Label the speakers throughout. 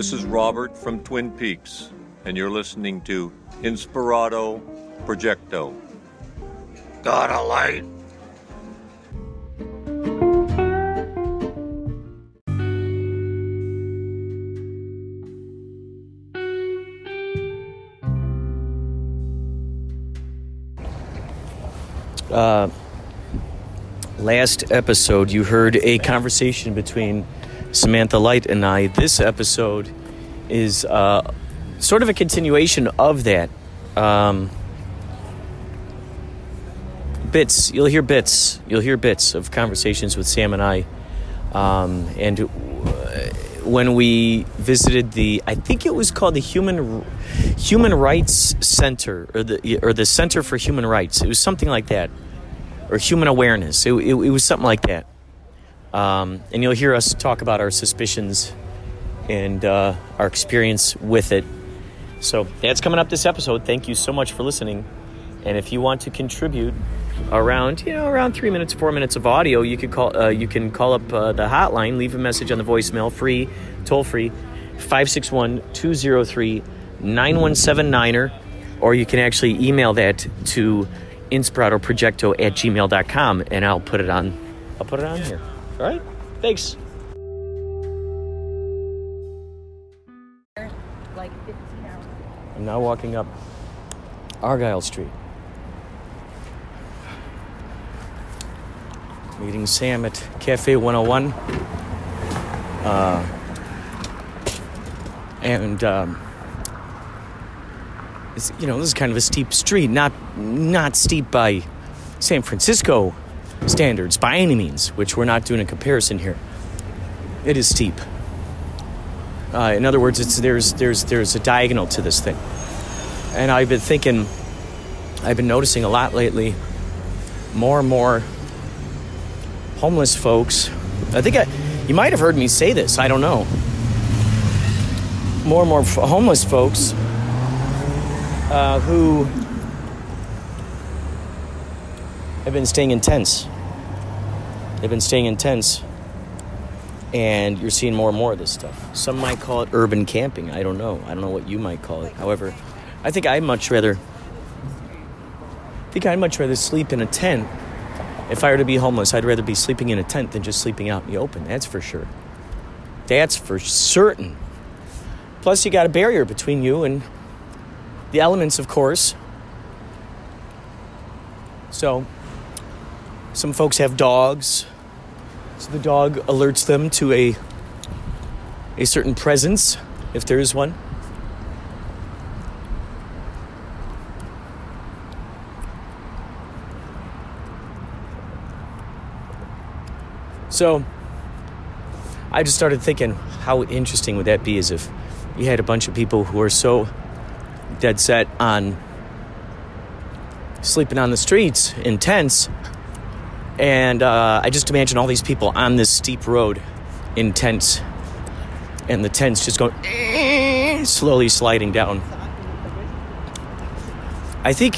Speaker 1: This is Robert from Twin Peaks, and you're listening to Inspirato Projecto.
Speaker 2: Got a light?
Speaker 3: Uh, last episode, you heard a conversation between Samantha Light and I. This episode is uh, sort of a continuation of that. Um, bits, you'll hear bits, you'll hear bits of conversations with Sam and I. Um, and when we visited the, I think it was called the Human Human Rights Center or the or the Center for Human Rights. It was something like that, or Human Awareness. It, it, it was something like that. Um, and you'll hear us talk about our suspicions and uh, our experience with it. So that's coming up this episode. Thank you so much for listening. And if you want to contribute around, you know, around three minutes, four minutes of audio, you could call. Uh, you can call up uh, the hotline, leave a message on the voicemail, free, toll free, 561-203-9179er, or you can actually email that to inspiratoprojecto at gmail.com, and I'll put it on. I'll put it on here. All right. Thanks.
Speaker 4: like 15 hours.
Speaker 3: I'm now walking up Argyle Street. Meeting Sam at Cafe 101. Uh, and um, it's, you know, this is kind of a steep street, not not steep by San Francisco standards by any means, which we're not doing a comparison here. It is steep. Uh, in other words, it's there's there's there's a diagonal to this thing, and I've been thinking, I've been noticing a lot lately, more and more homeless folks. I think I, you might have heard me say this. I don't know. More and more homeless folks uh, who have been staying in tents. They've been staying in tents and you're seeing more and more of this stuff. Some might call it urban camping. I don't know. I don't know what you might call it. However, I think I'd much rather I think I'd much rather sleep in a tent. If I were to be homeless, I'd rather be sleeping in a tent than just sleeping out in the open. That's for sure. That's for certain. Plus, you got a barrier between you and the elements, of course. So, some folks have dogs. So the dog alerts them to a a certain presence, if there is one. So I just started thinking, how interesting would that be as if you had a bunch of people who are so dead set on sleeping on the streets in tents and uh, I just imagine all these people on this steep road in tents, and the tents just going slowly sliding down. I think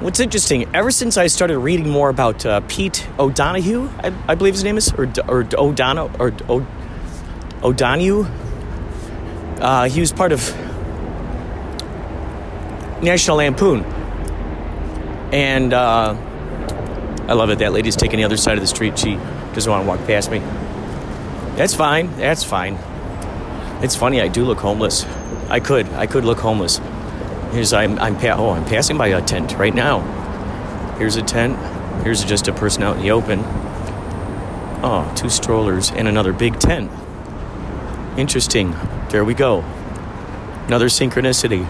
Speaker 3: what's interesting, ever since I started reading more about uh, Pete O'Donohue, I, I, believe his name is, or, or or o, O'Donohue, uh, he was part of National Lampoon. And uh, I love it. That lady's taking the other side of the street. She doesn't want to walk past me. That's fine. That's fine. It's funny. I do look homeless. I could. I could look homeless. Here's I'm. I'm. Pa- oh, I'm passing by a tent right now. Here's a tent. Here's just a person out in the open. Oh, two strollers and another big tent. Interesting. There we go. Another synchronicity.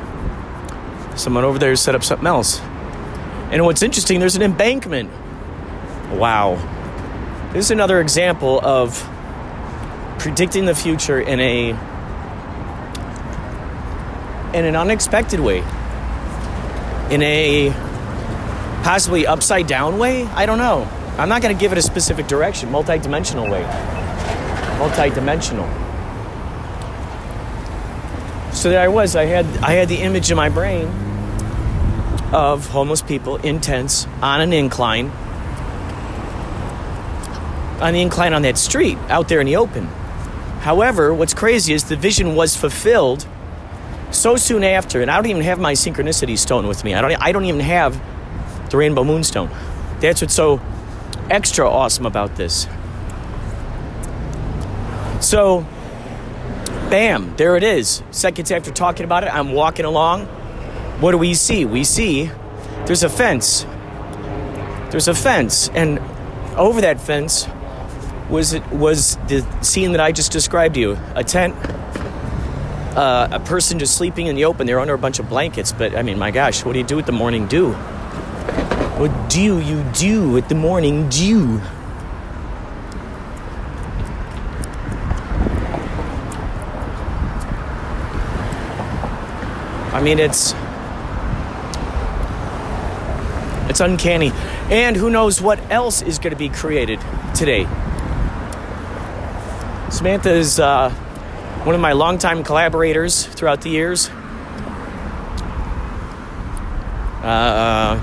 Speaker 3: Someone over there set up something else. And what's interesting, there's an embankment. Wow. This is another example of predicting the future in a in an unexpected way. In a possibly upside down way? I don't know. I'm not going to give it a specific direction, multi-dimensional way. Multi-dimensional. So there I was. I had I had the image in my brain of homeless people in tents on an incline on the incline on that street out there in the open. However, what's crazy is the vision was fulfilled so soon after, and I don't even have my synchronicity stone with me. I don't. I don't even have the rainbow moonstone. That's what's so extra awesome about this. So, bam, there it is. Seconds after talking about it, I'm walking along. What do we see? We see there's a fence. There's a fence, and over that fence was it was the scene that I just described to you. A tent, uh, a person just sleeping in the open. They're under a bunch of blankets. But I mean, my gosh, what do you do with the morning dew? What do you do with the morning dew? I mean, it's it's uncanny, and who knows what else is going to be created today. Samantha is uh, one of my longtime collaborators throughout the years. Uh,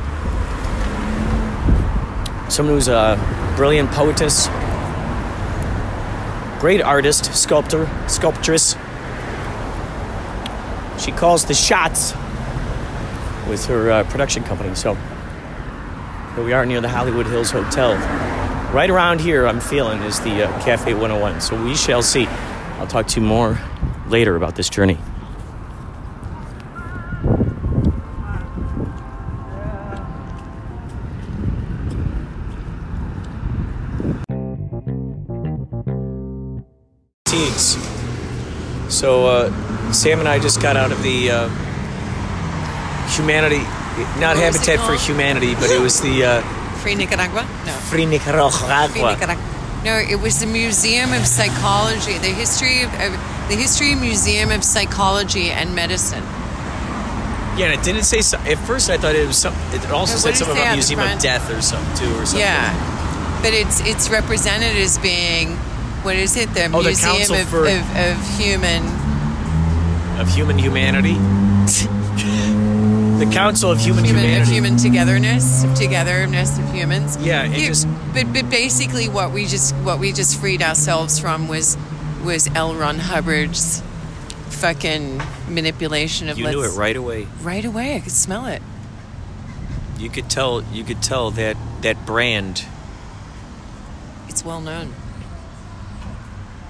Speaker 3: someone who's a brilliant poetess, great artist, sculptor, sculptress. She calls the shots with her uh, production company. So here we are near the Hollywood Hills Hotel. Right around here, I'm feeling, is the uh, Cafe 101. So we shall see. I'll talk to you more later about this journey. So uh, Sam and I just got out of the uh, humanity, not
Speaker 4: What
Speaker 3: Habitat for? Humanity, but it was the uh,
Speaker 4: Free Nicaragua? No.
Speaker 3: Free Nicaragua.
Speaker 4: Free Nicaragua. No, it was the Museum of Psychology, the history of, of the History Museum of Psychology and Medicine.
Speaker 3: Yeah, and it didn't say. So, at first, I thought it was some. It also
Speaker 4: What
Speaker 3: said
Speaker 4: did
Speaker 3: something about Museum of? Death or something too, or something.
Speaker 4: Yeah, but it's it's represented as being what is it? The
Speaker 3: Oh,
Speaker 4: Museum
Speaker 3: Council
Speaker 4: of,
Speaker 3: for-
Speaker 4: of, of Human.
Speaker 3: of human humanity. the Council of Human,
Speaker 4: Human,
Speaker 3: Humanity.
Speaker 4: of human togetherness, of togetherness of humans.
Speaker 3: Yeah, it just-
Speaker 4: but but basically, what we just what we just freed ourselves from was was L. Ron Hubbard's fucking manipulation of
Speaker 3: You
Speaker 4: let's,
Speaker 3: knew it right away.
Speaker 4: right away. I could smell it.
Speaker 3: You could tell. You could tell that that brand
Speaker 4: It's well known.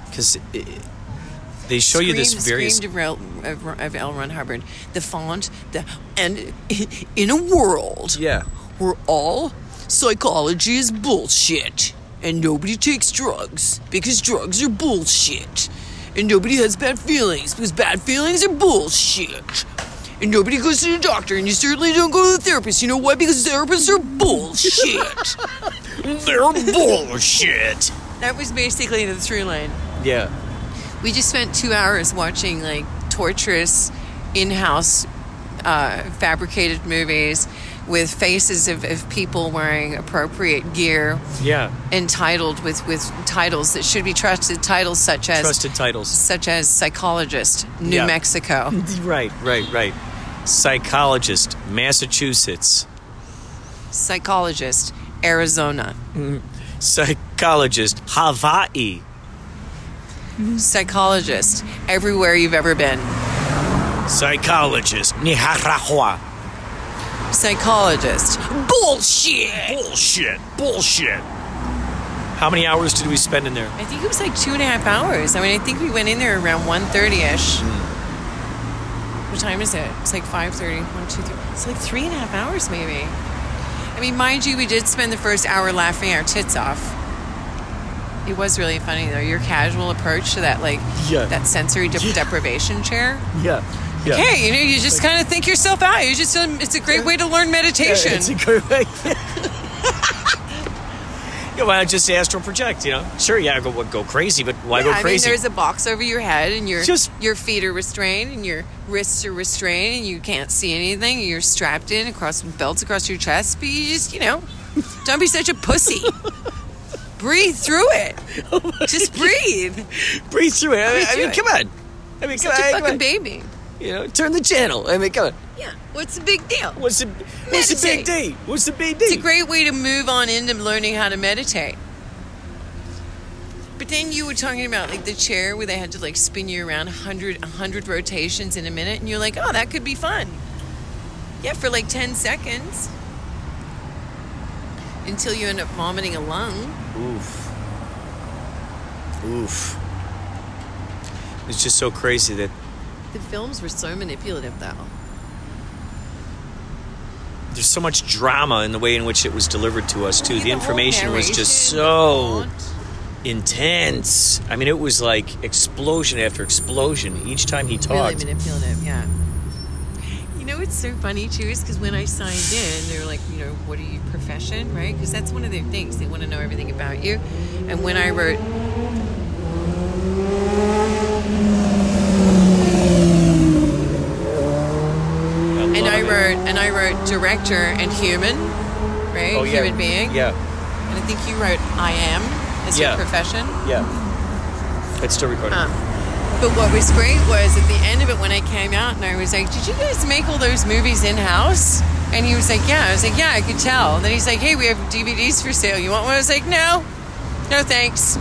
Speaker 3: because they show you this various.
Speaker 4: screamed of, of L. Ron Hubbard. The font, the and in a world
Speaker 3: Yeah.
Speaker 4: where all psychology is bullshit and nobody takes drugs because drugs are bullshit and nobody has bad feelings because bad feelings are bullshit and nobody goes to the doctor and you certainly don't go to the therapist you know why because therapists are bullshit
Speaker 3: They're bullshit.
Speaker 4: that was basically the through line
Speaker 3: Yeah.
Speaker 4: we just spent two hours watching like torturous in-house uh, fabricated movies with faces of, of people wearing appropriate gear
Speaker 3: Yeah.
Speaker 4: entitled with, with titles that should be trusted titles such as
Speaker 3: Trusted titles.
Speaker 4: such as psychologist new
Speaker 3: Yeah.
Speaker 4: mexico
Speaker 3: Right. Right. Right. Psychologist, Massachusetts.
Speaker 4: psychologist arizona
Speaker 3: Psychologist, Hawaii.
Speaker 4: Psychologist everywhere you've ever been
Speaker 3: Psychologist, Nicaragua.
Speaker 4: psychologist bullshit
Speaker 3: Bullshit. Bullshit. How many hours did we spend in there?
Speaker 4: I think it was like two and a half hours. I mean, I think we went in there around 1.30ish. Hmm. What time is it? It's like 5.30, 1, 2, 3. It's like three and a half hours, maybe. I mean, mind you, we did spend the first hour laughing our tits off. It was really funny, though. Your casual approach to that, like,
Speaker 3: Yeah.
Speaker 4: that sensory de- deprivation chair.
Speaker 3: Yeah. Yeah.
Speaker 4: Hey, you know, you just kind of think yourself out. You just, um, it's a great way to learn meditation.
Speaker 3: It's a good way. yeah, why not just astral project? You know, sure, yeah, go go crazy, but why
Speaker 4: Yeah,
Speaker 3: go
Speaker 4: I mean,
Speaker 3: crazy?
Speaker 4: there's a box over your head, and your
Speaker 3: Just-
Speaker 4: your feet are restrained, and your wrists are restrained, and you can't see anything. And you're strapped in across belts across your chest, but you just, you know, don't be such a pussy. breathe through it. Just breathe.
Speaker 3: Breathe through it. I mean, I mean come on. I mean, come
Speaker 4: Such
Speaker 3: on,
Speaker 4: a fucking baby.
Speaker 3: You know, turn the channel. I mean, come on.
Speaker 4: Yeah. What's the big deal?
Speaker 3: What's the What's the big
Speaker 4: Meditate.
Speaker 3: D? What's the big D?
Speaker 4: It's a great way to move on into learning how to meditate. But then you were talking about like the chair where they had to like spin you around 100, 100 rotations in a minute, and you're like, oh, that could be fun. Yeah, for like 10 seconds. Until you end up vomiting a lung.
Speaker 3: Oof. Oof. It's just so crazy that
Speaker 4: The films were so manipulative, though.
Speaker 3: there's so much drama in the way in which it was delivered to us too. The
Speaker 4: whole
Speaker 3: information was just so intense. I mean, it was like explosion after explosion each time he talked.
Speaker 4: Really manipulative, yeah. What's so funny too is because when I signed in, they were like, you know, what are you profession, right? Because that's one of their things. They want to know everything about you. And when I wrote, and I wrote, and I wrote director and human, right?
Speaker 3: oh, yeah.
Speaker 4: Human being.
Speaker 3: Yeah,
Speaker 4: And I think you wrote I am as
Speaker 3: Yeah.
Speaker 4: your profession.
Speaker 3: yeah. It's still recording.
Speaker 4: Um, but what was great was at the end of it when I came out and I was like, "Did you guys make all those movies in house?" And he was like, "Yeah." I was like, "Yeah, I could tell." And then he's like, "Hey, we have DVDs for sale. You want one?" I was like, "No, no, thanks."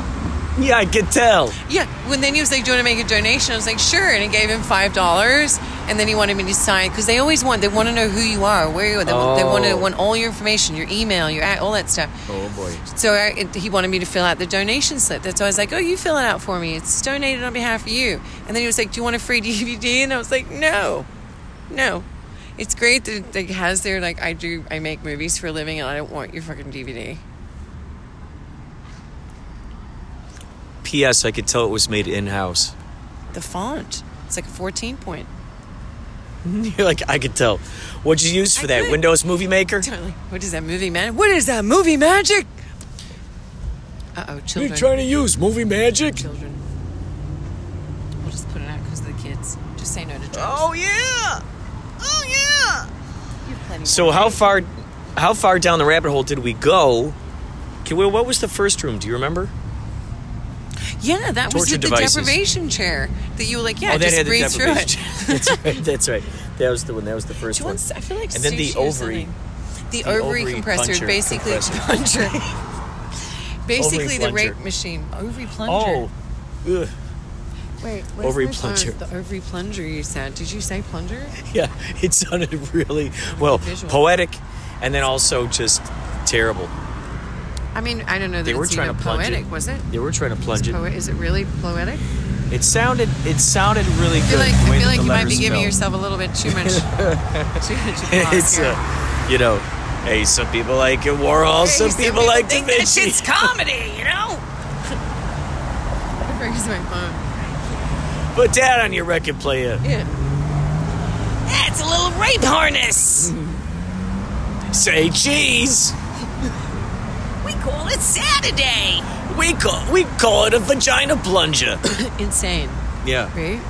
Speaker 3: Yeah, I could tell.
Speaker 4: Yeah. When then he was like, "Do you want to make a donation?" I was like, "Sure." And I gave him five dollars. And then he wanted me to sign because they always want they want to know who you are, where you are. They, want, they want to
Speaker 3: Oh.
Speaker 4: want all your information, your email, your all that stuff.
Speaker 3: Oh boy.
Speaker 4: So I, it, he wanted me to fill out the donation slip. That's why I was like, "Oh, you fill it out for me. It's donated on behalf of you." And then he was like, "Do you want a free DVD?" And I was like, "No, no. It's great that it has their like I do. I make movies for a living, and I don't want your fucking DVD."
Speaker 3: P.S. I could tell it was made in house.
Speaker 4: The font. It's like a fourteen point.
Speaker 3: You're like, I could tell. What'd you use for
Speaker 4: I
Speaker 3: that?
Speaker 4: could.
Speaker 3: Windows Movie Maker?
Speaker 4: Totally. What is that movie, man? What is that movie magic? Uh oh, children.
Speaker 3: You're trying to use Movie Magic?
Speaker 4: children. We'll just put it out because of the kids. Just say no to drugs.
Speaker 3: Oh yeah. Oh yeah.
Speaker 4: You have plenty
Speaker 3: So how far, how far down the rabbit hole did we go? Okay, well, what was the first room? Do you remember?
Speaker 4: Yeah, that was the, the
Speaker 3: devices.
Speaker 4: deprivation chair that you were like, yeah,
Speaker 3: oh,
Speaker 4: just
Speaker 3: had the
Speaker 4: read through it.
Speaker 3: that's right. That's right. That was the one. That was the first one.
Speaker 4: want, I feel like
Speaker 3: And then the ovary-
Speaker 4: The,
Speaker 3: the
Speaker 4: ovary,
Speaker 3: ovary
Speaker 4: compressor,
Speaker 3: puncher-
Speaker 4: basically
Speaker 3: compressor.
Speaker 4: puncher. basically the
Speaker 3: plunger.
Speaker 4: rape machine. Ovary oh, plunger.
Speaker 3: Oh, ugh.
Speaker 4: wait, where's
Speaker 3: ovary
Speaker 4: my- oh, uh,
Speaker 3: plunger.
Speaker 4: the ovary plunger you said. Did you say plunger?
Speaker 3: yeah. It sounded really well
Speaker 4: Visual.
Speaker 3: poetic, and then also just terrible.
Speaker 4: I mean, I don't know
Speaker 3: They were trying to plunge
Speaker 4: poetic,
Speaker 3: it.
Speaker 4: was it?
Speaker 3: They were trying to plunge it.
Speaker 4: Poe- is it really poetic?
Speaker 3: It sounded. It sounded really
Speaker 4: I
Speaker 3: good.
Speaker 4: feel like, I feel like you might be giving
Speaker 3: spelled.
Speaker 4: yourself a little bit too much. too much
Speaker 3: it's
Speaker 4: here.
Speaker 3: uh, you know, hey, some people like it, Warhol, some
Speaker 4: Hey,
Speaker 3: people like Da Vinci.
Speaker 4: shit's comedy, you know? Breaks my phone.
Speaker 3: Put that on your record player.
Speaker 4: Yeah. That's a little rape harness.
Speaker 3: Say cheese.
Speaker 4: Call it Saturday.
Speaker 3: We call we call it a vagina plunger.
Speaker 4: Insane,
Speaker 3: yeah.
Speaker 4: right?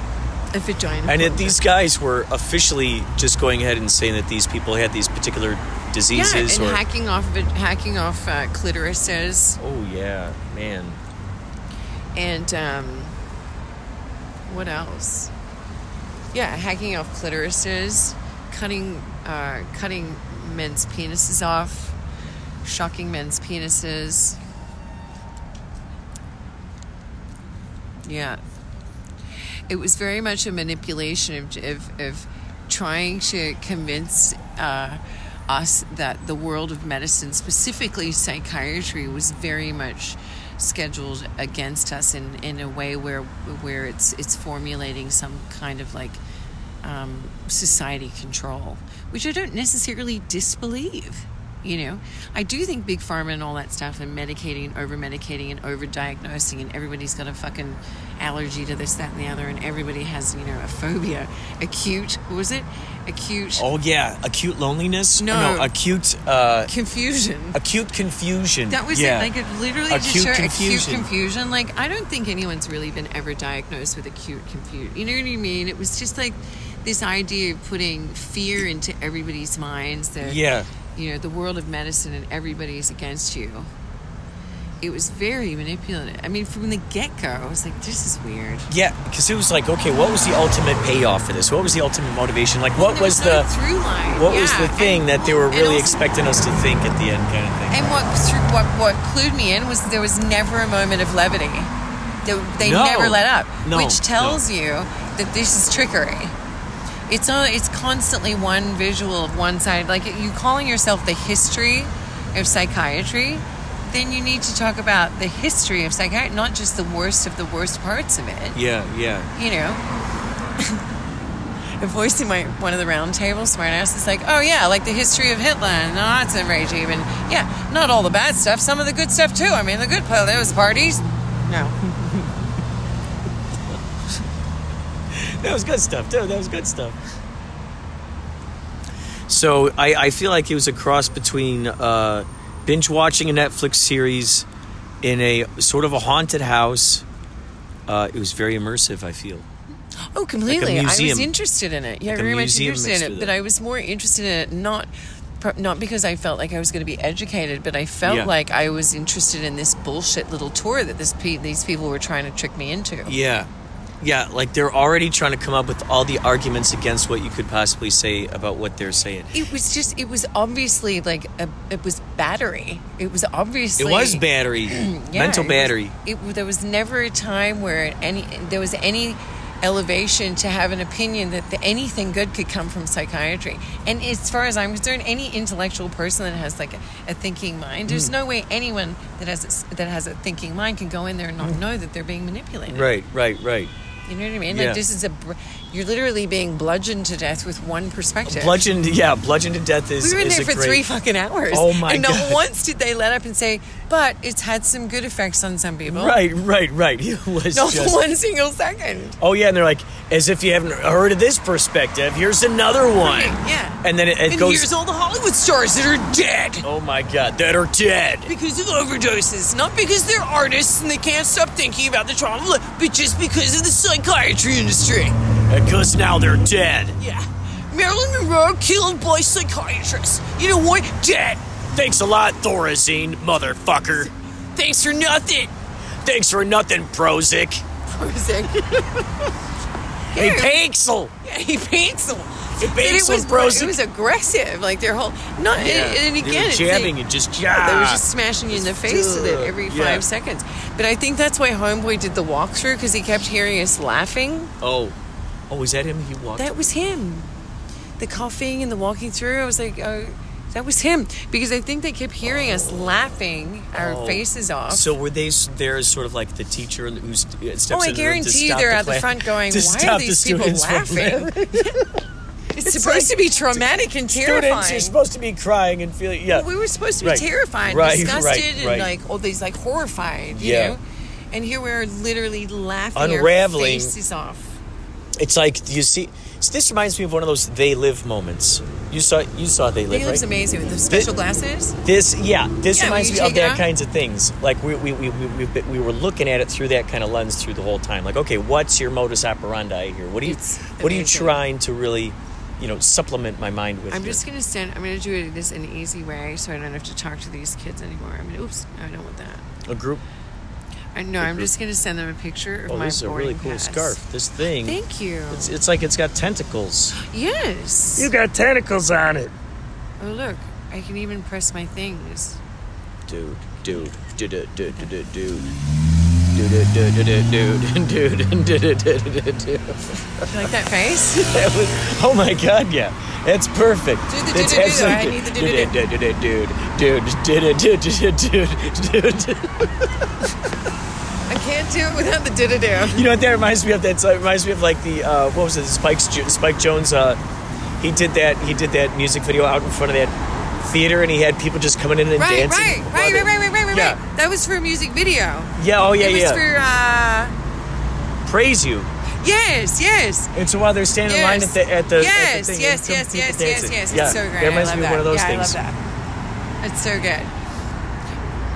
Speaker 4: A vagina.
Speaker 3: And
Speaker 4: plunger.
Speaker 3: these guys were officially just going ahead and saying that these people had these particular diseases.
Speaker 4: yeah, and
Speaker 3: or
Speaker 4: hacking off hacking off uh, clitorises
Speaker 3: Oh yeah, man.
Speaker 4: and um, what else? Yeah, hacking off clitorises, cutting uh, cutting men's penises off, shocking men's penises. Yeah. It was very much a manipulation of, of, of trying to convince uh, us that the world of medicine, specifically psychiatry, was very much scheduled against us in, in a way where where it's it's formulating some kind of like um, society control, which I don't necessarily disbelieve. You know, I do think big pharma and all that stuff and medicating and over medicating and over diagnosing and everybody's got a fucking allergy to this, that, and the other, and everybody has, you know, a phobia. Acute, what was it? Acute
Speaker 3: Oh yeah, acute loneliness. Or
Speaker 4: No.
Speaker 3: no acute uh,
Speaker 4: confusion.
Speaker 3: acute confusion.
Speaker 4: That was
Speaker 3: yeah.
Speaker 4: it. Like it literally just
Speaker 3: Acute
Speaker 4: showed
Speaker 3: confusion.
Speaker 4: acute confusion. Like I don't think anyone's really been ever diagnosed with acute confusion. You know what I mean? It was just like this idea of putting fear into everybody's minds that
Speaker 3: Yeah.
Speaker 4: You know the world of medicine and everybody's against you. it was very manipulative. I mean, from the get go, I was like, this is weird.
Speaker 3: Yeah, because it was like, okay, what was the ultimate payoff for this? What was the ultimate motivation? Like, what was
Speaker 4: no
Speaker 3: the
Speaker 4: through line?
Speaker 3: what was the thing
Speaker 4: and-
Speaker 3: that they were really
Speaker 4: also-
Speaker 3: expecting us to think at the end, kind of thing?
Speaker 4: And what through- what what clued me in was there was never a moment of levity. They, they
Speaker 3: No.
Speaker 4: never let up,
Speaker 3: No,
Speaker 4: which tells
Speaker 3: no.
Speaker 4: you that this is trickery. It's on, it's constantly one visual of one side. Like you calling yourself the history of psychiatry, then you need to talk about the history of psychiatry, not just the worst of the worst parts of it.
Speaker 3: yeah, yeah.
Speaker 4: You know. The voice in my one of the round table smartass is like, oh yeah, like the history of Hitler and the Nazi regime, and yeah, not all the bad stuff, some of the good stuff too. I mean, the good part, those parties. No,
Speaker 3: That was good stuff, too. That was good stuff. So I, I feel like it was a cross between uh, binge watching a Netflix series in a sort of a haunted house. Uh, it was very immersive. I feel.
Speaker 4: oh completely. I was interested in it. Yeah,
Speaker 3: Like
Speaker 4: very much interested in it, but. I was more interested in it not. Not because I felt like I was going to be educated, but I felt
Speaker 3: Yeah.
Speaker 4: like I was interested in this bullshit little tour that this pe- these people were trying to trick me into.
Speaker 3: Yeah, yeah. Like they're already trying to come up with all the arguments against what you could possibly say about what they're saying.
Speaker 4: It was just, it was obviously like, a, it was battery. It was obviously.
Speaker 3: It was battery,
Speaker 4: Yeah,
Speaker 3: mental
Speaker 4: it was-
Speaker 3: battery.
Speaker 4: It, there was never a time where any there was any elevation to have an opinion that the, anything good could come from psychiatry. And as far as I'm concerned, any intellectual person that has like a, a thinking mind, there's
Speaker 3: Mm.
Speaker 4: no way anyone that has a, that has a thinking mind can go in there and not know that they're being manipulated.
Speaker 3: Mm. Right, right, right.
Speaker 4: You know what I mean?
Speaker 3: Yeah.
Speaker 4: Like this is a you're literally being bludgeoned to death with one perspective.
Speaker 3: Bludgeoned, yeah, bludgeoned to death is.
Speaker 4: We were in there for
Speaker 3: great,
Speaker 4: three fucking hours.
Speaker 3: Oh my
Speaker 4: and not once did they let up and say, but it's had some good effects on some people.
Speaker 3: Right, right, right. It was
Speaker 4: Not
Speaker 3: just.
Speaker 4: one single second.
Speaker 3: Oh yeah, and they're like, as if you haven't heard of this perspective. Here's another one.
Speaker 4: Yeah.
Speaker 3: And then it, it
Speaker 4: and
Speaker 3: goes.
Speaker 4: here's all the Hollywood stars that are dead
Speaker 3: oh my god, that are dead.
Speaker 4: because of overdoses, not because they're artists and they can't stop thinking about the trauma, but just because of the psychiatry industry.
Speaker 3: Because now they're dead.
Speaker 4: Yeah. Marilyn Monroe killed by psychiatrists. You know what? Dead.
Speaker 3: Thanks a lot, Thorazine, motherfucker.
Speaker 4: Thanks for nothing.
Speaker 3: Thanks for nothing, Prozac.
Speaker 4: Prozac.
Speaker 3: Hey, Paxil.
Speaker 4: Yeah, he paints them.
Speaker 3: Hey,
Speaker 4: But it was
Speaker 3: Prozac.
Speaker 4: it was aggressive. Like their whole not and, and
Speaker 3: They
Speaker 4: again
Speaker 3: were
Speaker 4: it's
Speaker 3: jabbing
Speaker 4: like-
Speaker 3: and just
Speaker 4: They were just smashing you in the face with it every five seconds. But I think that's why Homeboy did the walkthrough because he kept hearing us laughing.
Speaker 3: Oh, oh, was that him? He walked.
Speaker 4: That was him. The coughing and the walking through. I was like, oh, that was him because I think they kept hearing us oh. laughing our
Speaker 3: Oh.
Speaker 4: faces off.
Speaker 3: So were they there as sort of like the teacher who st- uh, steps
Speaker 4: Oh, I
Speaker 3: in the room to
Speaker 4: guarantee they're
Speaker 3: the
Speaker 4: at the front going, "Why are
Speaker 3: the
Speaker 4: these people laughing?" it's,
Speaker 3: It's
Speaker 4: supposed
Speaker 3: like
Speaker 4: to be traumatic and terrifying.
Speaker 3: Students, you're supposed to be crying and feeling. Yeah,
Speaker 4: Well, we were supposed to be
Speaker 3: Right.
Speaker 4: terrified,
Speaker 3: Right,
Speaker 4: disgusted,
Speaker 3: right,
Speaker 4: and
Speaker 3: right.
Speaker 4: like all these like horrified, you
Speaker 3: Yeah.
Speaker 4: know. And here we're literally laughing
Speaker 3: Unraveling.
Speaker 4: our faces off.
Speaker 3: It's like you see. So this reminds me of one of those "they live" moments. You saw, you saw "they live,"
Speaker 4: He looks
Speaker 3: right?
Speaker 4: amazing with the special glasses.
Speaker 3: This, yeah, this
Speaker 4: Yeah,
Speaker 3: reminds me of that kinds of things. Like we we, we, we, we, we were looking at it through that kind of lens through the whole time. Like, okay, what's your modus operandi here? What are you
Speaker 4: It's
Speaker 3: what are you trying to really, you know, supplement my mind with?
Speaker 4: I'm
Speaker 3: here?
Speaker 4: just gonna stand. I'm gonna do it this in an easy way, so I don't have to talk to these kids anymore. I mean, oops, I don't want that.
Speaker 3: a group.
Speaker 4: I know. I'm just gonna send them a picture of
Speaker 3: Oh,
Speaker 4: my
Speaker 3: this is a really
Speaker 4: boarding
Speaker 3: cool
Speaker 4: pass.
Speaker 3: scarf. This thing.
Speaker 4: Thank you.
Speaker 3: It's, it's like it's got tentacles.
Speaker 4: yes.
Speaker 3: You got tentacles on it.
Speaker 4: oh look, I can even press my things.
Speaker 3: Dude, dude, dude, dude, dude, dude, dude. Dude, dude, dude, dude, dude, dude, dude, dude, dude, dude.
Speaker 4: You like that face?
Speaker 3: That was, oh my god, yeah. That's perfect.
Speaker 4: Do the
Speaker 3: That's
Speaker 4: do-do-do.
Speaker 3: absolutely-
Speaker 4: I need the do-do-do.
Speaker 3: dude, dude, dude, dude, dude, dude, dude, dude, dude.
Speaker 4: Can't do it without the do-do-do.
Speaker 3: You know what that reminds me of? That it reminds me of like the uh, what was it? Spike Spike Jonze. Uh, he did that. He did that music video out in front of that theater, and he had people just coming in and
Speaker 4: Right,
Speaker 3: dancing.
Speaker 4: right, right, right, right, right, right, right,
Speaker 3: Yeah.
Speaker 4: right. That was for a music video.
Speaker 3: Yeah. Oh yeah,
Speaker 4: it was
Speaker 3: yeah.
Speaker 4: for uh
Speaker 3: Praise you.
Speaker 4: yes, yes.
Speaker 3: And so while they're standing in line at the at the
Speaker 4: yes,
Speaker 3: at the thing,
Speaker 4: yes, yes, yes,
Speaker 3: people
Speaker 4: yes,
Speaker 3: dancing.
Speaker 4: yes.
Speaker 3: Yeah,
Speaker 4: It's so great.
Speaker 3: That reminds
Speaker 4: I love
Speaker 3: me of one of those
Speaker 4: yeah,
Speaker 3: things.
Speaker 4: I love that. It's so good.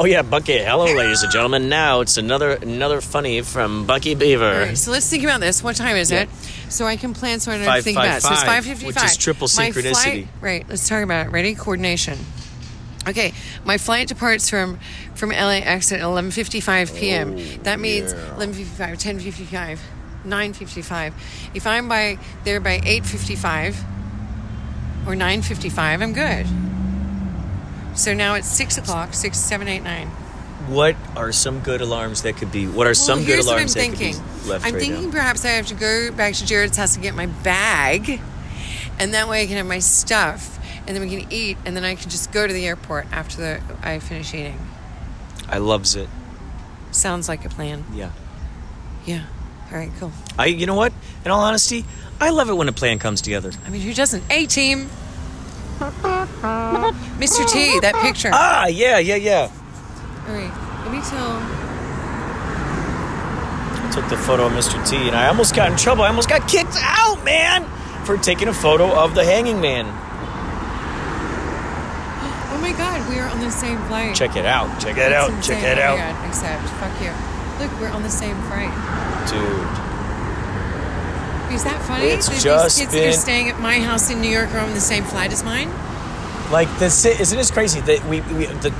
Speaker 4: Oh
Speaker 3: yeah, Bucky. Hello, ladies and gentlemen. Now it's another another funny from Bucky Beaver.
Speaker 4: All right, so let's think about this. What time is
Speaker 3: Yeah.
Speaker 4: it? So I can plan so I don't
Speaker 3: Five,
Speaker 4: think
Speaker 3: five,
Speaker 4: about it. So it's 5.55.
Speaker 3: which is triple synchronicity.
Speaker 4: flight- right, let's talk about it. Ready? Coordination. Okay, my flight departs from from LAX at 11:55 p.m.
Speaker 3: Oh,
Speaker 4: that means 11:55, 10:55, 9:55. If I'm by there by 8:55 or 9:55, I'm good. So now it's six o'clock. Six, seven, eight, nine.
Speaker 3: What are some good alarms that could be? What are some
Speaker 4: well,
Speaker 3: good
Speaker 4: here's what I'm
Speaker 3: that
Speaker 4: thinking.
Speaker 3: could be left
Speaker 4: I'm
Speaker 3: right
Speaker 4: thinking
Speaker 3: now?
Speaker 4: perhaps I have to go back to Jared's house and get my bag, and that way I can have my stuff, and then we can eat, and then I can just go to the airport after the, I finish eating.
Speaker 3: I loves it.
Speaker 4: Sounds like a plan.
Speaker 3: Yeah.
Speaker 4: Yeah. All right. Cool.
Speaker 3: I. You know what? In all honesty, I love it when a plan comes together.
Speaker 4: I mean, who doesn't? A team. Mr. T, that picture.
Speaker 3: Ah, yeah, yeah, yeah.
Speaker 4: All right. Let me tell.
Speaker 3: Took the photo of Mr. T, and I almost got in trouble. I almost got kicked out, man, for taking a photo of the hanging man.
Speaker 4: Oh my God, we are on the same flight.
Speaker 3: Check it out. Check it
Speaker 4: That's
Speaker 3: out.
Speaker 4: insane.
Speaker 3: Check it
Speaker 4: Oh
Speaker 3: out,
Speaker 4: God, except, fuck you. Look, we're on the same flight.
Speaker 3: dude.
Speaker 4: Is that funny?
Speaker 3: It's
Speaker 4: that
Speaker 3: just
Speaker 4: these kids that
Speaker 3: been-
Speaker 4: are staying at my house in New York are on the same flight as mine?
Speaker 3: Like this, isn't this crazy that we, we the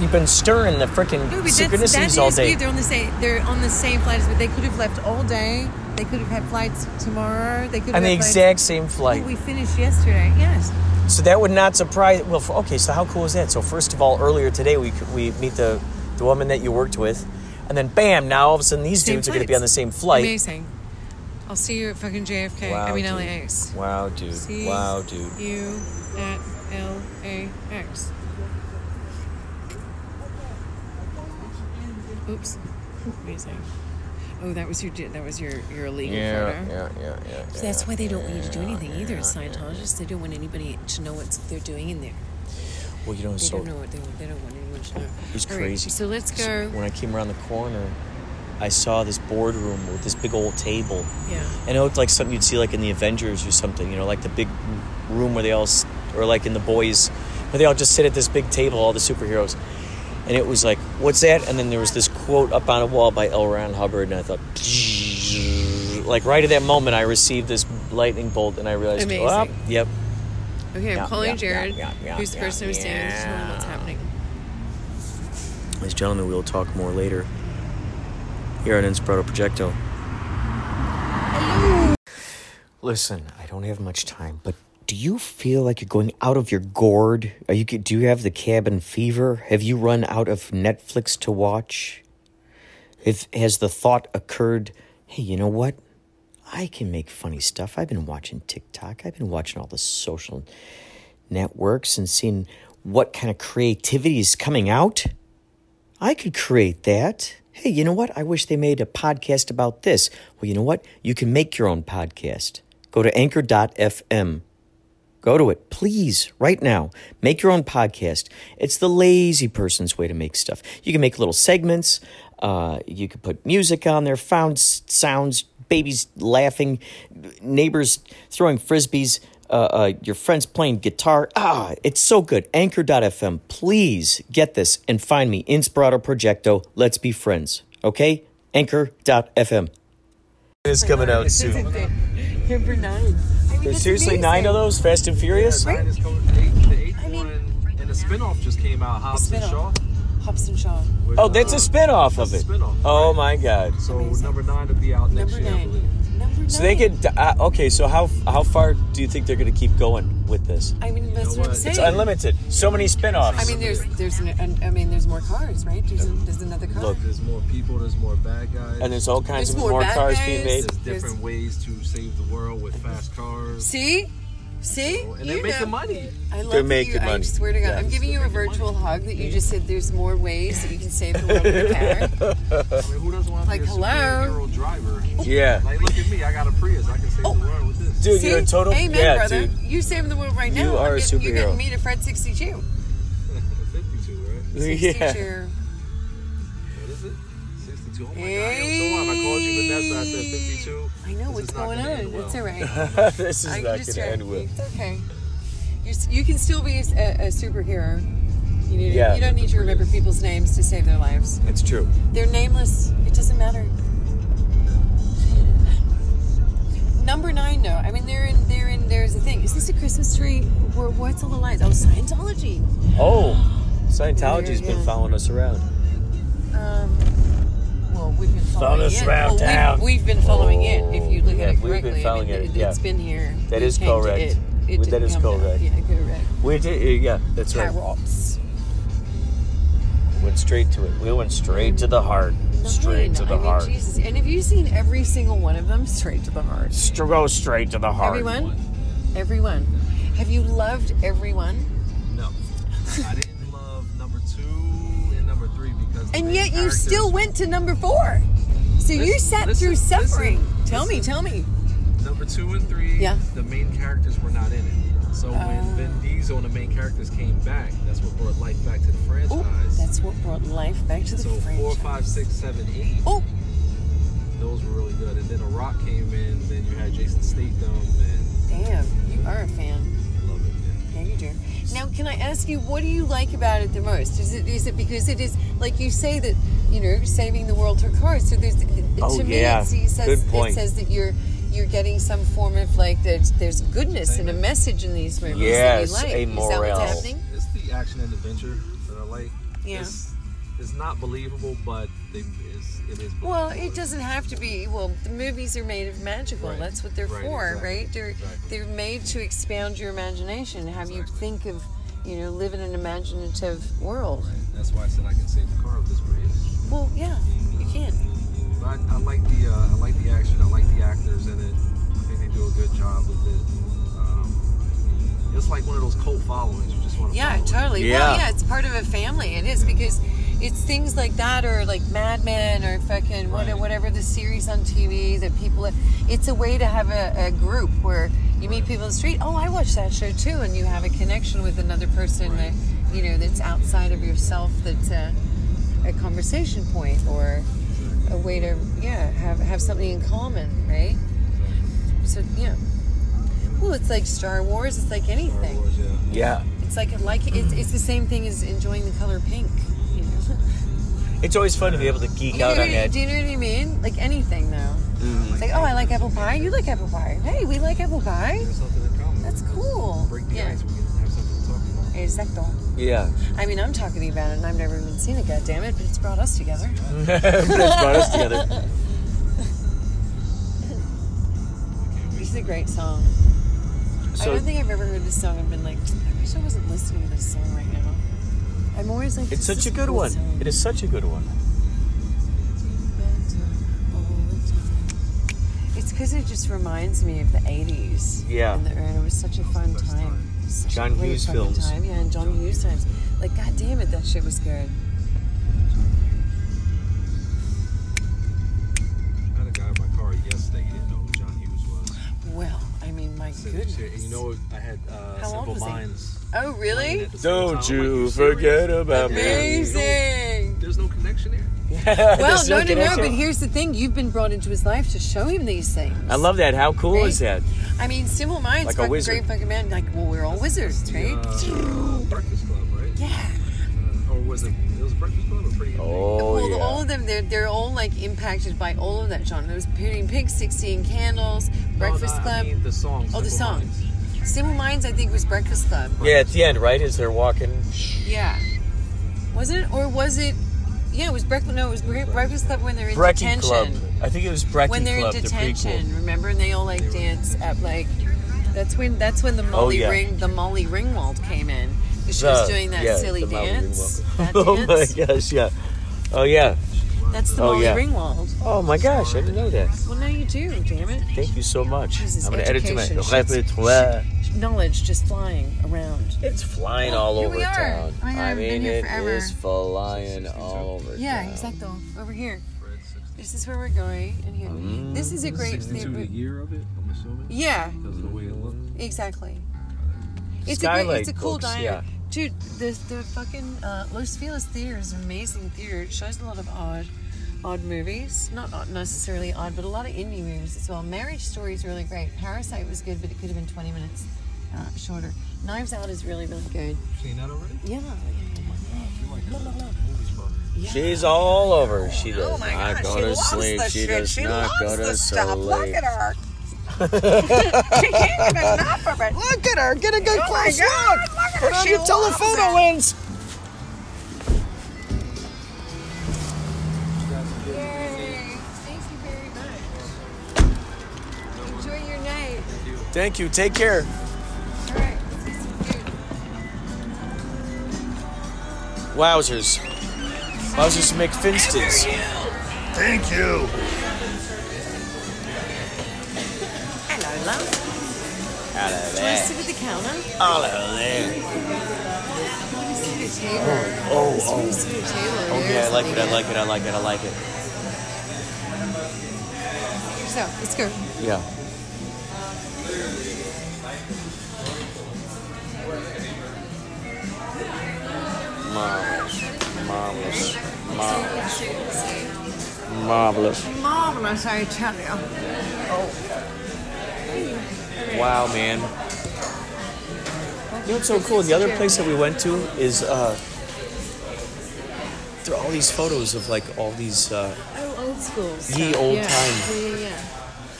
Speaker 3: we've been stirring the freaking
Speaker 4: No,
Speaker 3: synchronicities
Speaker 4: that
Speaker 3: all day.
Speaker 4: weird. They're on the same. They're on the same flight as me. They could have left all day. They could have had flights tomorrow. They could have
Speaker 3: On the
Speaker 4: had flights-
Speaker 3: exact same
Speaker 4: Oh,
Speaker 3: flight.
Speaker 4: we finished yesterday. Yes.
Speaker 3: So that would not surprise. Well, okay. So how cool is that? So first of all, earlier today we we meet the the woman that you worked with, and then bam! Now all of a sudden these
Speaker 4: Same
Speaker 3: dudes are going to be on the same flight.
Speaker 4: Amazing. I'll see you at fucking JFK. I mean
Speaker 3: dude.
Speaker 4: LAX.
Speaker 3: Wow, dude.
Speaker 4: See
Speaker 3: Wow, dude.
Speaker 4: you at LAX. Oops. Amazing. Oh, that was your that was your your illegal photo.
Speaker 3: yeah, yeah, yeah.
Speaker 4: So that's why they don't want you to do anything either. As Scientologists, they don't want anybody to know what they're doing in there.
Speaker 3: Well, you know,
Speaker 4: They
Speaker 3: so
Speaker 4: don't know what they they don't want anyone to know.
Speaker 3: It's
Speaker 4: All right,
Speaker 3: crazy.
Speaker 4: so let's go.
Speaker 3: when I came around the corner, I saw this boardroom with this big old table.
Speaker 4: Yeah.
Speaker 3: And it looked like something you'd see like in the Avengers or something, you know, like the big room where they all, or like in the boys, where they all just sit at this big table, all the superheroes. And it was like, what's that? And then there was this quote up on a wall by L. Ron Hubbard, and I thought, like right at that moment, I received this lightning bolt, and I realized, oh,
Speaker 4: Amazing.
Speaker 3: oh, yep.
Speaker 4: Okay, I'm
Speaker 3: Yeah,
Speaker 4: calling
Speaker 3: yeah,
Speaker 4: Jared,
Speaker 3: yeah,
Speaker 4: who's the person who's standing to tell him what's happening.
Speaker 3: Ladies and gentlemen, we'll talk more later here on Inspirato Projecto. Listen, I don't have much time, but do you feel like you're going out of your gourd? Are you do you have the cabin fever? Have you run out of Netflix to watch? If has the thought occurred, hey, you know what? I can make funny stuff. I've been watching TikTok. I've been watching all the social networks and seeing what kind of creativity is coming out. I could create that. Hey, you know what? I wish they made a podcast about this. Well, you know what? You can make your own podcast. Go to anchor.fm. Go to it, please, right now. Make your own podcast. It's the lazy person's way to make stuff. You can make little segments. Uh, you can put music on there, found sounds, babies laughing, neighbors throwing frisbees, uh, uh, your friends playing guitar. Ah, it's so good. Anchor.fm. Please get this and find me, Inspirato Projecto. Let's be friends. Okay? Anchor.fm. It's coming out soon.
Speaker 4: Number nine.
Speaker 3: There's seriously nine of those Fast and Furious?
Speaker 5: Nine is coming. The eighth, the eighth one and the spinoff just came out. Hobbs and Shaw.
Speaker 4: Hobson Shaw.
Speaker 5: with,
Speaker 3: Oh, that's a
Speaker 5: uh,
Speaker 3: spin-off of it.
Speaker 5: a spin-off,
Speaker 3: Oh
Speaker 5: right.
Speaker 3: my god.
Speaker 5: So number nine will be out next
Speaker 4: Number
Speaker 5: year. I
Speaker 4: nine.
Speaker 5: Believe.
Speaker 4: Number.
Speaker 3: So they could uh, okay, so how how far do you think they're going to keep going with this?
Speaker 4: I mean, that's
Speaker 5: know
Speaker 4: what I'm
Speaker 5: what?
Speaker 4: saying.
Speaker 3: It's unlimited. So many spin-offs.
Speaker 4: I mean, there's, there's, an, an, I mean, there's more cars, right? There's, an- there's another car.
Speaker 3: Look,
Speaker 5: There's more people. There's more bad guys.
Speaker 3: and there's all kinds
Speaker 4: There's
Speaker 3: of
Speaker 4: more
Speaker 3: more,
Speaker 4: bad
Speaker 3: cars
Speaker 4: guys.
Speaker 3: being made.
Speaker 5: there's
Speaker 4: there's-
Speaker 5: different ways to save the world with fast cars.
Speaker 4: See, see,
Speaker 5: and
Speaker 4: you
Speaker 5: they're making
Speaker 4: know.
Speaker 5: money.
Speaker 4: I love
Speaker 3: They're
Speaker 4: that
Speaker 3: making
Speaker 4: you, I swear to God,
Speaker 3: Yeah.
Speaker 4: I'm giving you a virtual hug that you just said. There's more ways that you can save the world with a car.
Speaker 5: I mean, who doesn't want to
Speaker 4: Like,
Speaker 5: be a
Speaker 4: hello?
Speaker 5: driver?
Speaker 3: Yeah.
Speaker 5: Like, look at me. I got a Prius. I can save
Speaker 4: Oh.
Speaker 5: the world with this.
Speaker 3: Dude,
Speaker 4: See?
Speaker 3: you're a total
Speaker 4: Amen,
Speaker 3: yeah,
Speaker 4: brother.
Speaker 3: dude.
Speaker 4: You saving the world right now.
Speaker 3: You are
Speaker 4: I'm
Speaker 3: a
Speaker 4: getting, You're
Speaker 3: superhero.
Speaker 4: getting me to Fred 62.
Speaker 5: 52, right?
Speaker 4: 62.
Speaker 3: Yeah.
Speaker 5: What is it? 62? Vanessa too. Oh my god, yo, so what? I called you Vanessa. I said 52.
Speaker 4: I know
Speaker 5: This
Speaker 4: what's going on.
Speaker 5: end well.
Speaker 4: That's all right.
Speaker 3: this is
Speaker 4: I
Speaker 3: not going to end well.
Speaker 4: It's okay. You're, you can still be a, a superhero. You, need,
Speaker 3: Yeah.
Speaker 4: you don't need to remember people's names to save their lives.
Speaker 3: It's true.
Speaker 4: They're nameless. It doesn't matter. Number nine, though. I mean, they're in. They're in. There's a thing. Is this a Christmas tree? Where, what's all the lights? Oh, Scientology.
Speaker 3: Oh, Scientology's
Speaker 4: Yeah,
Speaker 3: been
Speaker 4: yeah.
Speaker 3: following us around.
Speaker 4: Um, well, we've been following
Speaker 3: us
Speaker 4: it.
Speaker 3: around
Speaker 4: well,
Speaker 3: town.
Speaker 4: We've, we've been following it. If you look
Speaker 3: Oh,
Speaker 4: at it
Speaker 3: yeah, we've been
Speaker 4: correctly,
Speaker 3: following
Speaker 4: I mean,
Speaker 3: it,
Speaker 4: it,
Speaker 3: yeah.
Speaker 4: has been here.
Speaker 3: That is
Speaker 4: We
Speaker 3: is
Speaker 4: came to
Speaker 3: correct.
Speaker 4: It. It
Speaker 3: That
Speaker 4: didn't
Speaker 3: is
Speaker 4: come to-
Speaker 3: correct.
Speaker 4: Yeah, correct.
Speaker 3: We did, uh, yeah, that's right.
Speaker 4: Carrots.
Speaker 3: Went straight to it. We went straight to the heart. Straight
Speaker 4: Nine.
Speaker 3: to the
Speaker 4: I mean,
Speaker 3: heart.
Speaker 4: Jesus. And have you seen every single one of them? Straight to the heart.
Speaker 3: Str- Go straight to the heart.
Speaker 4: Everyone? Everyone. Have you loved everyone?
Speaker 5: No, I didn't And
Speaker 4: yet you
Speaker 5: characters-
Speaker 4: still went to number four. So you sat
Speaker 5: listen,
Speaker 4: through suffering.
Speaker 5: listen,
Speaker 4: tell me, tell me.
Speaker 5: Number two and three.
Speaker 4: Yeah.
Speaker 5: The main characters were not in it. So when
Speaker 4: Oh.
Speaker 5: Vin Diesel and the main characters came back, that's what brought life back to the franchise.
Speaker 4: Oh, that's what brought life back to the franchise.
Speaker 5: so
Speaker 4: franchise.
Speaker 5: four, five, six, seven, eight.
Speaker 4: Oh,
Speaker 5: Those were really good. And then A Rock came in. Then you had Jason Statham, and
Speaker 4: damn, you are a fan.
Speaker 5: I love it.
Speaker 4: Yeah, you do. Now, can I ask you, what do you like about it the most? Is it is it because it is like you say that you know saving the world through cars? So there's
Speaker 3: Oh,
Speaker 4: to me
Speaker 3: yeah.
Speaker 4: it's, it says
Speaker 3: Good point.
Speaker 4: it says that you're you're getting some form of like there's there's goodness and a message in these movies
Speaker 3: Yes,
Speaker 4: that you like.
Speaker 3: a
Speaker 4: Is that what's happening?
Speaker 5: It's the action and adventure that I like.
Speaker 4: Yeah.
Speaker 5: It's, it's not believable, but they, it's, it is. Believable.
Speaker 4: Well, it doesn't have to be. Well, the movies are made of magical.
Speaker 5: Right.
Speaker 4: That's what they're
Speaker 5: Right,
Speaker 4: for,
Speaker 5: exactly.
Speaker 4: right? They're
Speaker 5: Exactly.
Speaker 4: they're made to expand your imagination, have you think of, you know, live in an imaginative world.
Speaker 5: That's why I said I can save the car with this Prius.
Speaker 4: Well, yeah, you can.
Speaker 5: But I, I like the uh, I like the action. I like the actors in it. I think they do a good job with it. Um, it's like one of those cult followings. You just want to.
Speaker 4: Yeah,
Speaker 5: follow it.
Speaker 4: totally.
Speaker 3: Yeah.
Speaker 4: Well, yeah, it's part of a family. It is because it's things like that, or like Mad Men, or fucking
Speaker 5: Right.
Speaker 4: whatever the series on TV that people. It's a way to have a, a group where you meet people in the street. Oh, I watched that show too, and you have a connection with another person that you know that's outside of yourself. That's a, a conversation point or a way to yeah have have something in common, right? So yeah. Well, it's like Star Wars. It's like
Speaker 5: Star
Speaker 4: anything.
Speaker 5: Wars, yeah.
Speaker 3: Yeah.
Speaker 4: It's like like it's, it's the same thing as enjoying the color pink. You know?
Speaker 3: It's always fun to be able to geek
Speaker 4: You
Speaker 3: out on
Speaker 4: I-
Speaker 3: that.
Speaker 4: Do you know what I mean? Like anything though. Mm. It's like, oh, I like apple pie. You like apple pie. Hey, we like apple pie.
Speaker 5: There's something in common.
Speaker 4: That's cool.
Speaker 5: Break the
Speaker 4: Yeah.
Speaker 5: ice. We can have something to talk about.
Speaker 4: Exacto.
Speaker 3: Yeah.
Speaker 4: I mean, I'm talking about it, and I've never even seen it. God damn it! But it's brought us together.
Speaker 3: but it's brought us together.
Speaker 4: It's a great song. I don't think I've ever heard this song and been like, I wish I wasn't listening to this song right now. I'm always like,
Speaker 3: it's such a good one.
Speaker 4: song.
Speaker 3: It is such a good one.
Speaker 4: It's because it just reminds me of the 80s.
Speaker 3: Yeah.
Speaker 4: And, the, and it was such a fun time. Such
Speaker 3: John
Speaker 4: a great
Speaker 3: Hughes films.
Speaker 4: Time. Yeah, and John Hughes times. Like, god damn it, that shit was good.
Speaker 5: I had a guy in my car yesterday. He didn't know who John Hughes was.
Speaker 4: Well, I mean, my
Speaker 5: Said
Speaker 4: goodness.
Speaker 5: And you know? I had uh,
Speaker 4: How old
Speaker 5: Simple
Speaker 4: was he?
Speaker 5: Minds.
Speaker 4: Oh, really?
Speaker 5: at the same time. I'm
Speaker 3: Don't you forget about me.
Speaker 4: Amazing.
Speaker 5: There's no connection there.
Speaker 4: Well, no, no, no, but here's the thing. You've been brought into his life to show him these things.
Speaker 3: I love that. How cool
Speaker 4: Right?
Speaker 3: is that?
Speaker 4: I mean, Simple Minds,
Speaker 3: Like a
Speaker 4: fucking
Speaker 3: wizard.
Speaker 4: great fucking man. Like, well, we're all wizards,
Speaker 5: The,
Speaker 4: right?
Speaker 5: uh, Breakfast Club, right?
Speaker 4: yeah.
Speaker 5: Uh, or was it? It was Breakfast Club or Pretty in Pink?
Speaker 3: Oh
Speaker 4: well,
Speaker 3: yeah.
Speaker 4: all of them, they're, they're all like impacted by all of that genre. There was Pretty in Pink, 16 Candles, Breakfast
Speaker 5: no, no,
Speaker 4: Club.
Speaker 5: I mean the songs.
Speaker 4: Oh, the songs.
Speaker 5: Minds.
Speaker 4: Simple Minds, I think, was Breakfast Club.
Speaker 3: yeah, at the end, right? As they're walking.
Speaker 4: Yeah. Was it? Or was it? Yeah, it was Breakfast. No, it was Breakfast Club when they're in
Speaker 3: Brecky
Speaker 4: detention.
Speaker 3: Club. I think it was Brecky
Speaker 4: when they're
Speaker 3: Club,
Speaker 4: in detention,
Speaker 3: prequel.
Speaker 4: remember? And they all like dance at like. That's when. That's when the oh, Molly
Speaker 3: Oh, yeah.
Speaker 4: Ring, the Molly Ringwald came in. She was
Speaker 3: The-
Speaker 4: doing that
Speaker 3: yeah,
Speaker 4: silly dance. That
Speaker 3: oh my gosh, yeah. Oh yeah.
Speaker 4: That's the
Speaker 3: Oh,
Speaker 4: Molly
Speaker 3: yeah.
Speaker 4: Ringwald.
Speaker 3: Oh my gosh, I didn't know that.
Speaker 4: Well, now you do. Damn it.
Speaker 3: Thank you so much.
Speaker 4: Jesus,
Speaker 3: I'm gonna edit to my.
Speaker 4: Knowledge just flying around.
Speaker 3: It's flying
Speaker 4: Oh,
Speaker 3: all over
Speaker 4: we are.
Speaker 3: town.
Speaker 4: Oh my God,
Speaker 3: I
Speaker 4: I've been
Speaker 3: mean,
Speaker 4: here
Speaker 3: it
Speaker 4: forever.
Speaker 3: is flying all over
Speaker 4: Yeah,
Speaker 3: town.
Speaker 4: exactly. Over here. This is where we're going. And here.
Speaker 3: Mm.
Speaker 4: This is a great.
Speaker 5: 62 the year of it, I'm assuming.
Speaker 4: Yeah,
Speaker 5: Because of the way it looked.
Speaker 4: exactly. It's a great, it's a cool
Speaker 3: books,
Speaker 4: diner.
Speaker 3: yeah.
Speaker 4: Dude, the the fucking uh, Los Feliz Theater is an amazing theater. It shows a lot of art. odd movies. Not odd, necessarily odd, but a lot of indie movies as well. Marriage Story is really great. Parasite was good, but it could have been 20 minutes uh, shorter. Knives Out is really, really good.
Speaker 5: Seen that already?
Speaker 4: Yeah.
Speaker 5: You like movies, brother.
Speaker 3: She's all over. She does
Speaker 6: Oh my
Speaker 3: not
Speaker 6: God,
Speaker 3: go
Speaker 6: she
Speaker 3: to
Speaker 6: loves
Speaker 3: sleep.
Speaker 6: the
Speaker 3: She
Speaker 6: shit.
Speaker 3: does
Speaker 6: She
Speaker 3: not go to
Speaker 6: the stuff. Look at her. she can't get enough of it.
Speaker 3: Look at her. Get a good
Speaker 6: Oh
Speaker 3: close
Speaker 6: God,
Speaker 3: look.
Speaker 6: look at
Speaker 3: Put
Speaker 6: her.
Speaker 3: on
Speaker 6: She
Speaker 3: your
Speaker 6: loves
Speaker 3: telephoto lens.
Speaker 4: Thank you very much. Enjoy your night.
Speaker 3: Thank you. Take care. Wowzers. Wowzers McFinstons.
Speaker 2: Thank you.
Speaker 4: Hello, love.
Speaker 3: Out of
Speaker 4: Do you to sit at the counter?
Speaker 3: All of there.
Speaker 4: Sit at a table.
Speaker 3: Oh,
Speaker 4: Just want
Speaker 3: oh.
Speaker 4: to sit at a table. over
Speaker 3: Oh
Speaker 4: there
Speaker 3: yeah, I like it. I like it. I like it. I like it.
Speaker 4: So, let's go.
Speaker 3: Yeah. Marvelous. Marvelous. Marvelous. Marvelous.
Speaker 4: Marvelous, I tell you. Oh.
Speaker 3: Wow, man. You know what's so cool? The other place that we went to is uh there are all these photos of like all these uh,
Speaker 4: Oh, old school.
Speaker 3: Ye old
Speaker 4: yeah.
Speaker 3: time.
Speaker 4: Yeah, yeah, yeah.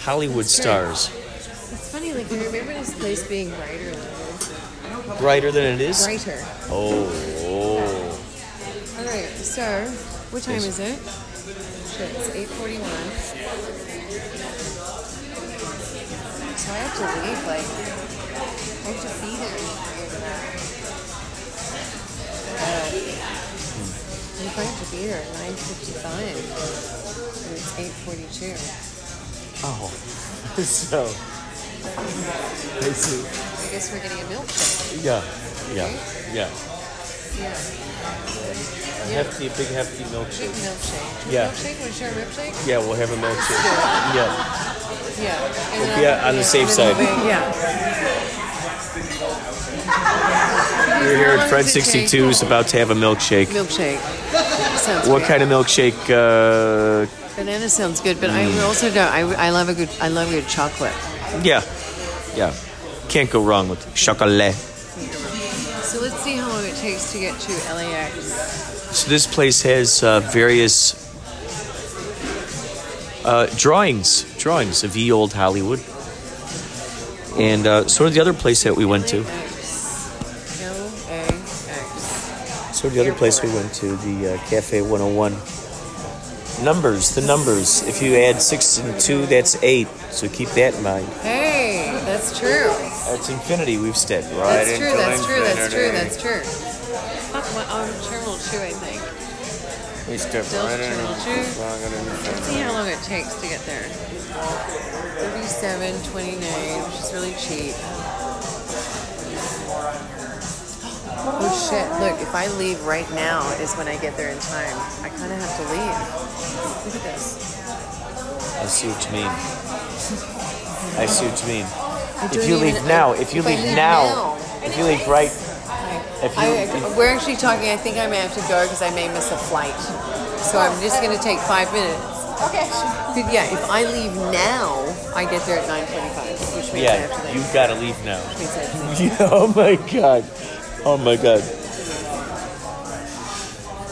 Speaker 3: Hollywood
Speaker 4: That's
Speaker 3: stars.
Speaker 4: It's funny, like, I remember this place being brighter than it is.
Speaker 3: Brighter than it is?
Speaker 4: Brighter.
Speaker 3: Oh.
Speaker 4: So, what time
Speaker 3: Yes.
Speaker 4: is it? It's 8.41. So I have to leave, like, I have to be there. Uh, if I have to be there at 9.55, and it's 8.42.
Speaker 3: Oh. so. I see.
Speaker 4: I guess we're getting a milkshake.
Speaker 3: Yeah. Yeah. Yeah.
Speaker 4: Yeah.
Speaker 3: A hefty, big hefty
Speaker 4: Big
Speaker 3: milkshake.
Speaker 4: milkshake.
Speaker 3: Yeah.
Speaker 4: Milkshake? Want to share a milkshake?
Speaker 3: Yeah, we'll have a milkshake. Yeah.
Speaker 4: Yeah. And
Speaker 3: We'll be
Speaker 4: I'll-
Speaker 3: on the
Speaker 4: yeah,
Speaker 3: safe side.
Speaker 4: we'll be- Yeah.
Speaker 3: We're here at
Speaker 4: long
Speaker 3: Fred
Speaker 4: does it take?
Speaker 3: 62 is about to have a milkshake.
Speaker 4: Milkshake. Sounds
Speaker 3: What
Speaker 4: great.
Speaker 3: kind of milkshake? Uh,
Speaker 4: Banana sounds good, but I also don't. I, I love a good. I love good chocolate.
Speaker 3: yeah. Yeah. Can't go wrong with chocolat.
Speaker 4: So let's see how long it takes to get to LAX.
Speaker 3: So this place has uh, various uh, drawings, drawings of ye old Hollywood, and uh, sort of the other place that we went to.
Speaker 4: LAX.
Speaker 3: Of the other place we went to, the uh, Cafe 101. Numbers, the numbers. If you add six and two, that's eight. So keep that in mind.
Speaker 4: Hey, that's true.
Speaker 3: That's infinity. We've stepped right
Speaker 4: That's true.
Speaker 3: into
Speaker 4: That's true. That's true.
Speaker 3: infinity.
Speaker 4: That's true. Fuck, my, um, Terminal 2, I think.
Speaker 3: We stepped
Speaker 4: Delta
Speaker 3: right into
Speaker 4: Terminal 2.
Speaker 3: fucking infinity.
Speaker 4: See how long it takes to get there. 37.29, which is really cheap. Oh shit, look, if I leave right now is when I get there in time. I kind of have to leave. Look at this.
Speaker 3: I see what you mean. I see what you mean. If you leave now, if you leave now, if you leave right, if you,
Speaker 4: I, we're actually talking, I think I may have to go because I may miss a flight. So I'm just going to take five minutes.
Speaker 6: Okay.
Speaker 4: But yeah, if I leave now, I get there at 9.25, which means I have to
Speaker 3: yeah,
Speaker 4: leave.
Speaker 3: you gotta leave now.
Speaker 4: Which means I have to leave.
Speaker 3: Yeah, oh my god. Oh my god.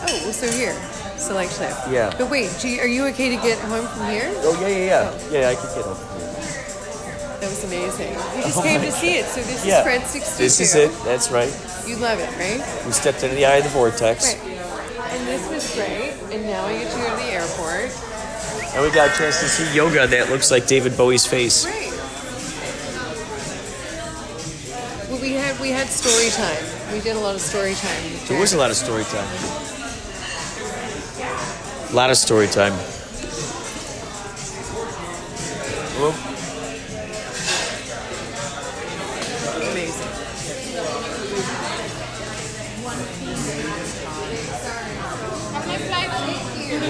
Speaker 4: Oh, well, so here, select clip.
Speaker 3: Yeah.
Speaker 4: But wait, are you okay to get home from here?
Speaker 3: Oh yeah, yeah, yeah. Oh. Yeah, I can get.
Speaker 4: That was amazing. You just
Speaker 3: Oh
Speaker 4: came
Speaker 3: my
Speaker 4: to see it. So this
Speaker 3: Yeah.
Speaker 4: is Fred 62.
Speaker 3: This is it. That's right.
Speaker 4: You love it, right?
Speaker 3: We stepped into the eye of the vortex,
Speaker 4: Right. And this was great. And now I get to go to the airport.
Speaker 3: and we got a chance to see yoga that looks like David Bowie's face.
Speaker 4: Great. Well, we had we had story time. We did a lot of story time.
Speaker 3: There was a lot of story time. A lot of story time. Whoop.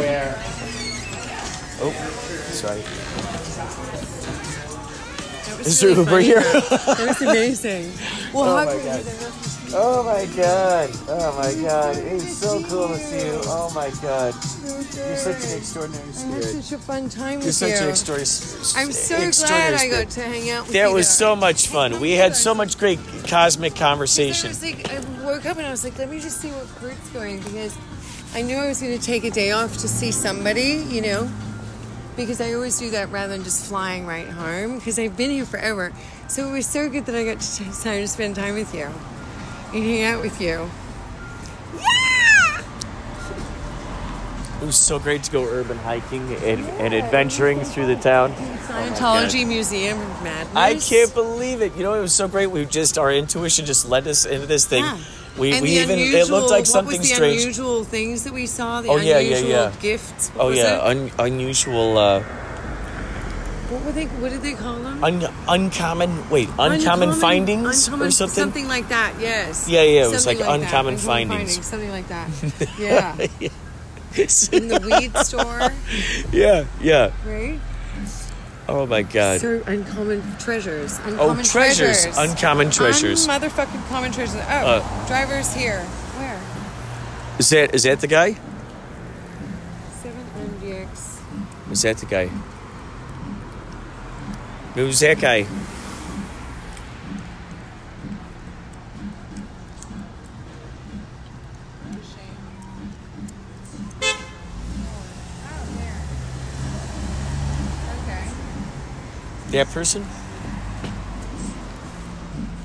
Speaker 3: Where? Oh, sorry.
Speaker 4: That was
Speaker 3: Is
Speaker 4: really
Speaker 3: there Uber here?
Speaker 4: That was amazing. Well,
Speaker 3: Oh my God.
Speaker 4: there must be
Speaker 3: Oh my god. Oh my god. It's so cool to see you. Oh my god. You're such an extraordinary
Speaker 4: I had such a fun time
Speaker 3: You're
Speaker 4: with
Speaker 3: such
Speaker 4: you.
Speaker 3: an extraordinary
Speaker 4: I'm so glad
Speaker 3: extraordinary
Speaker 4: I got to hang out with
Speaker 3: That
Speaker 4: you.
Speaker 3: was so much fun. We had so much great cosmic
Speaker 4: I
Speaker 3: conversation.
Speaker 4: was like, I woke up and I was like, let me just see what Kurt's going because I knew I was going to take a day off to see somebody, you know, because I always do that rather than just flying right home because I've been here forever. So it was so good that I got to take time to spend time with you and hang out with you. Yeah!
Speaker 3: It was so great to go urban hiking and, and adventuring through the town.
Speaker 4: Scientology oh Museum of Madness.
Speaker 3: I can't believe it. You know, it was so great. We just our intuition just led us into this thing.
Speaker 4: Yeah.
Speaker 3: We,
Speaker 4: and
Speaker 3: we
Speaker 4: the
Speaker 3: even
Speaker 4: unusual,
Speaker 3: it looked like
Speaker 4: what
Speaker 3: something
Speaker 4: was the
Speaker 3: strange.
Speaker 4: unusual things that we saw. The
Speaker 3: Oh, yeah, yeah,
Speaker 4: unusual
Speaker 3: yeah.
Speaker 4: gifts. What
Speaker 3: oh yeah, un, unusual, uh,
Speaker 4: what were they? What did they call them?
Speaker 3: un, uncommon. Wait, uncommon, findings
Speaker 4: uncommon-
Speaker 3: or something.
Speaker 4: Something like that. Yes.
Speaker 3: Yeah, yeah, it was
Speaker 4: Something
Speaker 3: like
Speaker 4: that,
Speaker 3: uncommon findings.
Speaker 4: Something like that. Yeah. In the weed store,
Speaker 3: yeah, yeah.
Speaker 4: right?
Speaker 3: Oh my god.
Speaker 4: So uncommon treasures.
Speaker 3: oh,
Speaker 4: Uncommon
Speaker 3: treasures. Uncommon treasures.
Speaker 4: Un- motherfucking common treasures. Oh,
Speaker 3: Uh,
Speaker 4: drivers here. Where?
Speaker 3: is that is that the guy?
Speaker 4: Seven MDX.
Speaker 3: Is that the guy? Who's that guy?
Speaker 4: Okay.
Speaker 3: That person?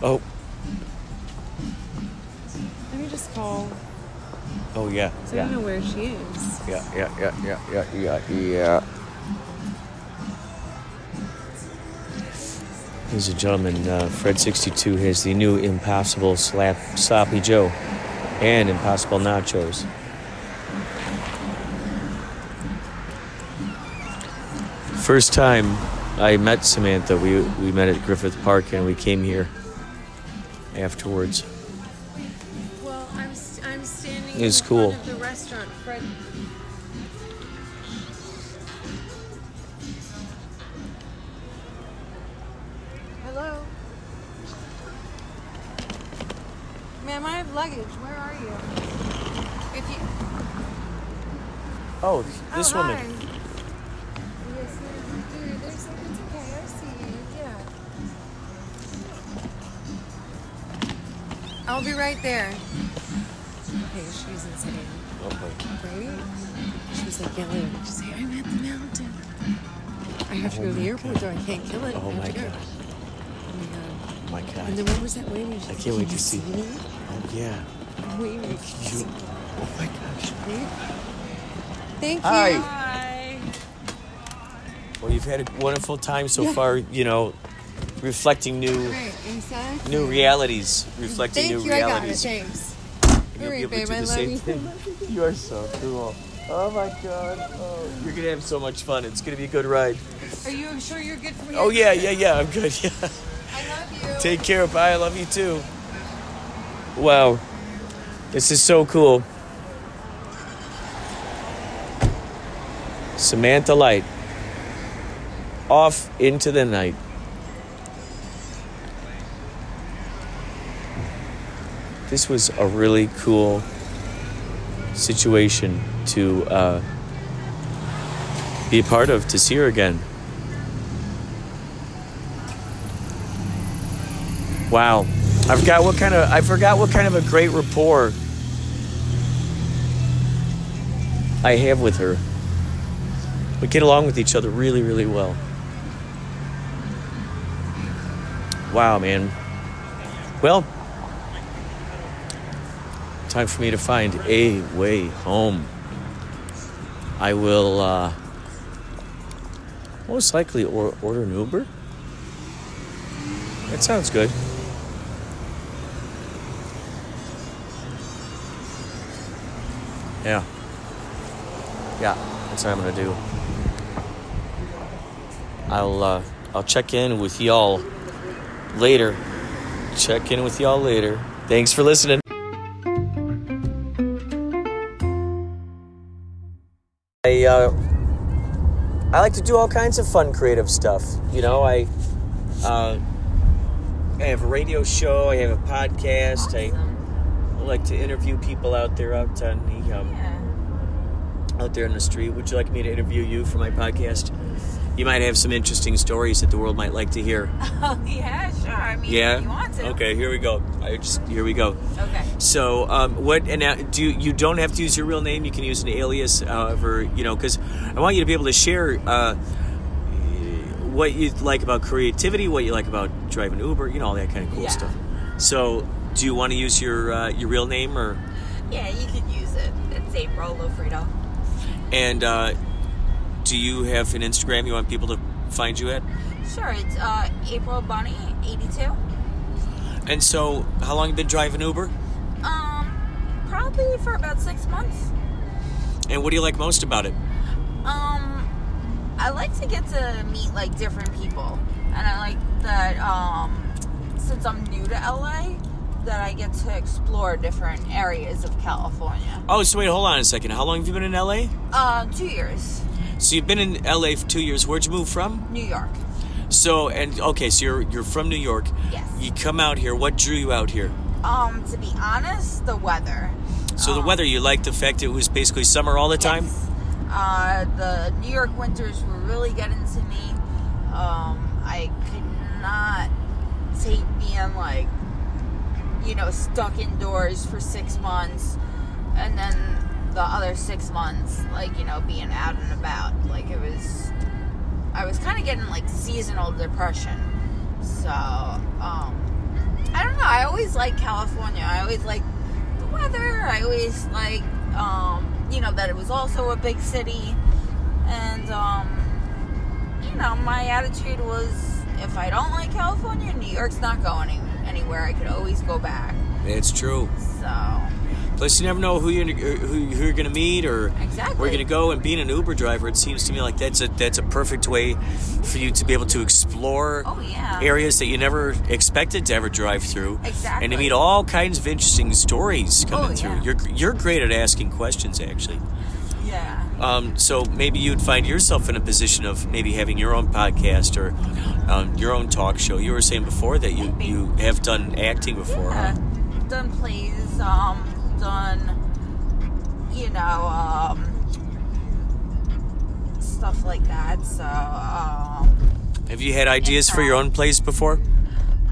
Speaker 3: Oh,
Speaker 4: Let me just call.
Speaker 3: oh yeah,
Speaker 4: I
Speaker 3: yeah.
Speaker 4: don't know where she is.
Speaker 3: Yeah, yeah, yeah, yeah, yeah, yeah, yeah. Ladies and gentlemen, uh, Fred62 has the new Impossible Slap Sloppy Joe and Impossible Nachos. First time I met Samantha, we, we met at Griffith Park and we came here afterwards.
Speaker 4: Well, I'm I'm standing
Speaker 3: It's
Speaker 4: in
Speaker 3: cool.
Speaker 4: front of the restaurant. Fred. Hello. Ma'am, I have luggage. Where are you? If you.
Speaker 3: Oh, this
Speaker 4: oh,
Speaker 3: woman.
Speaker 4: Hi. I'll be right there. Okay, she's insane. Right? She was like yelling. She's say, I'm at the mountain. I have to go to the oh airport though. I can't kill it.
Speaker 3: Oh
Speaker 4: I have
Speaker 3: my
Speaker 4: to go.
Speaker 3: god.
Speaker 4: Oh my god.
Speaker 3: Oh my god.
Speaker 4: And then what was that wave?
Speaker 3: I can't wait to see.
Speaker 4: me.
Speaker 3: Oh yeah.
Speaker 4: Oh, wait, wait.
Speaker 3: You, oh my gosh.
Speaker 4: Thank you.
Speaker 3: Hi. Well, you've had a wonderful time so
Speaker 4: Yeah.
Speaker 3: far. You know, reflecting new
Speaker 4: Right,
Speaker 3: new realities, reflecting
Speaker 4: Thank
Speaker 3: new
Speaker 4: you. I got it.
Speaker 3: realities.
Speaker 4: Thanks.
Speaker 3: And you'll
Speaker 4: All
Speaker 3: be
Speaker 4: right,
Speaker 3: able to
Speaker 4: babe.
Speaker 3: do
Speaker 4: I
Speaker 3: the
Speaker 4: love
Speaker 3: same
Speaker 4: you.
Speaker 3: thing. You are so cool. Oh my god. Oh, you're gonna have so much fun. It's gonna be a good ride.
Speaker 4: Are you sure you're good for me?
Speaker 3: Oh yeah, yeah, yeah. I'm good. Yeah.
Speaker 4: I love you.
Speaker 3: Take care. Bye. I love you too. Wow. This is so cool. Samantha Light. Off into the night. This was a really cool situation to uh, be a part of, to see her again. Wow. I forgot what kind of I forgot what kind of a great rapport I have with her. We get along with each other really, really well. Wow, man. Well, time for me to find a way home. I will uh, most likely or- order an Uber. That sounds good. Yeah. Yeah, that's what I'm gonna do. I'll uh, I'll check in with y'all later. Check in with y'all later. Thanks for listening. I uh, I like to do all kinds of fun, creative stuff. You know, I uh, I have a radio show. I have a podcast. I like to interview people out there out on the um,
Speaker 6: Yeah.
Speaker 3: out there in the street. Would you like me to interview you for my podcast? You might have some interesting stories that the world might like to hear.
Speaker 6: Oh yeah, sure. I mean,
Speaker 3: Yeah.
Speaker 6: if you want to.
Speaker 3: Okay, here we go. I just here we go.
Speaker 6: Okay.
Speaker 3: So, um, what? And now, do you, you don't have to use your real name? You can use an alias, however, you know, because I want you to be able to share uh, what you like about creativity, what you like about driving Uber, you know, all that kind of cool
Speaker 6: Yeah.
Speaker 3: stuff. So, do you want to use your uh, your real name, or
Speaker 6: Yeah, you can use it. It's April Lofredo.
Speaker 3: and uh, do you have an Instagram you want people to find you at?
Speaker 6: Sure, it's uh, April Bunny eighty two.
Speaker 3: And so, how long you been driving Uber?
Speaker 6: Um, probably for about six months.
Speaker 3: And what do you like most about it?
Speaker 6: Um, I like to get to meet like different people, and I like that. Um, since I'm new to LA, that I get to explore different areas of California.
Speaker 3: Oh, so wait, hold on a second. How long have you been in LA?
Speaker 6: Uh, two years,
Speaker 3: So you've been in LA for two years. Where'd you move from?
Speaker 6: New York.
Speaker 3: So and okay, so you're you're from New York.
Speaker 6: Yes.
Speaker 3: You come out here. What drew you out here?
Speaker 6: Um, to be honest, the weather.
Speaker 3: So the
Speaker 6: Um,
Speaker 3: weather. You liked the fact it was basically summer all the time.
Speaker 6: Yes. Uh, the New York winters were really getting to me. Um, I could not take being like, you know, stuck indoors for six months, and then the other six months, like you know, being out and about. Like it was, I was kind of getting like seasonal depression. So, um, I don't know. I always like California. I always like the weather. I always like, um, you know, that it was also a big city. And, um, you know, my attitude was if I don't like California, New York's not going anywhere. I could always go back.
Speaker 3: It's true.
Speaker 6: So,
Speaker 3: Plus, you never know who you're who, who you're gonna meet or
Speaker 6: Exactly.
Speaker 3: where you're gonna go. And being an Uber driver, it seems to me like that's a that's a perfect way for you to be able to explore
Speaker 6: Oh, yeah.
Speaker 3: areas that you never expected to ever drive through.
Speaker 6: Exactly.
Speaker 3: And to meet all kinds of interesting stories coming
Speaker 6: Oh,
Speaker 3: through.
Speaker 6: yeah.
Speaker 3: You're you're great at asking questions, actually.
Speaker 6: yeah.
Speaker 3: Um, so maybe you'd find yourself in a position of maybe having your own podcast or um, your own talk show. You were saying before that you, you have done acting before.
Speaker 6: Yeah.
Speaker 3: Huh?
Speaker 6: Done plays, um, done, you know, um, stuff like that. So, um,
Speaker 3: Have you had ideas for your own plays before,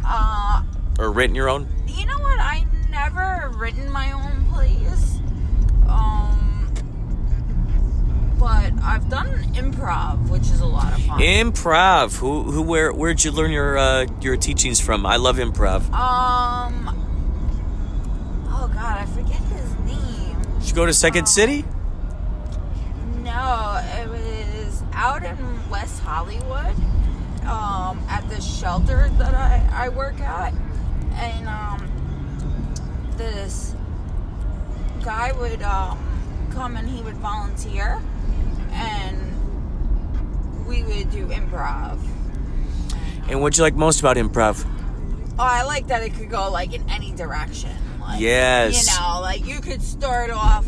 Speaker 6: uh,
Speaker 3: or written your own?
Speaker 6: you know what? I never written my own plays. Um, but I've done improv, which is a lot of fun.
Speaker 3: Improv. Who who where where'd you learn your uh, your teachings from? I love improv.
Speaker 6: um, god, I forget his name.
Speaker 3: Did you go to Second City?
Speaker 6: No, it was out in West Hollywood, um, at the shelter that I, I work at. And um, this guy would um, come and he would volunteer, and we would do improv.
Speaker 3: And what'd you like most about improv?
Speaker 6: Oh, I like that it could go like in any direction. Like,
Speaker 3: Yes.
Speaker 6: You know, like you could start off,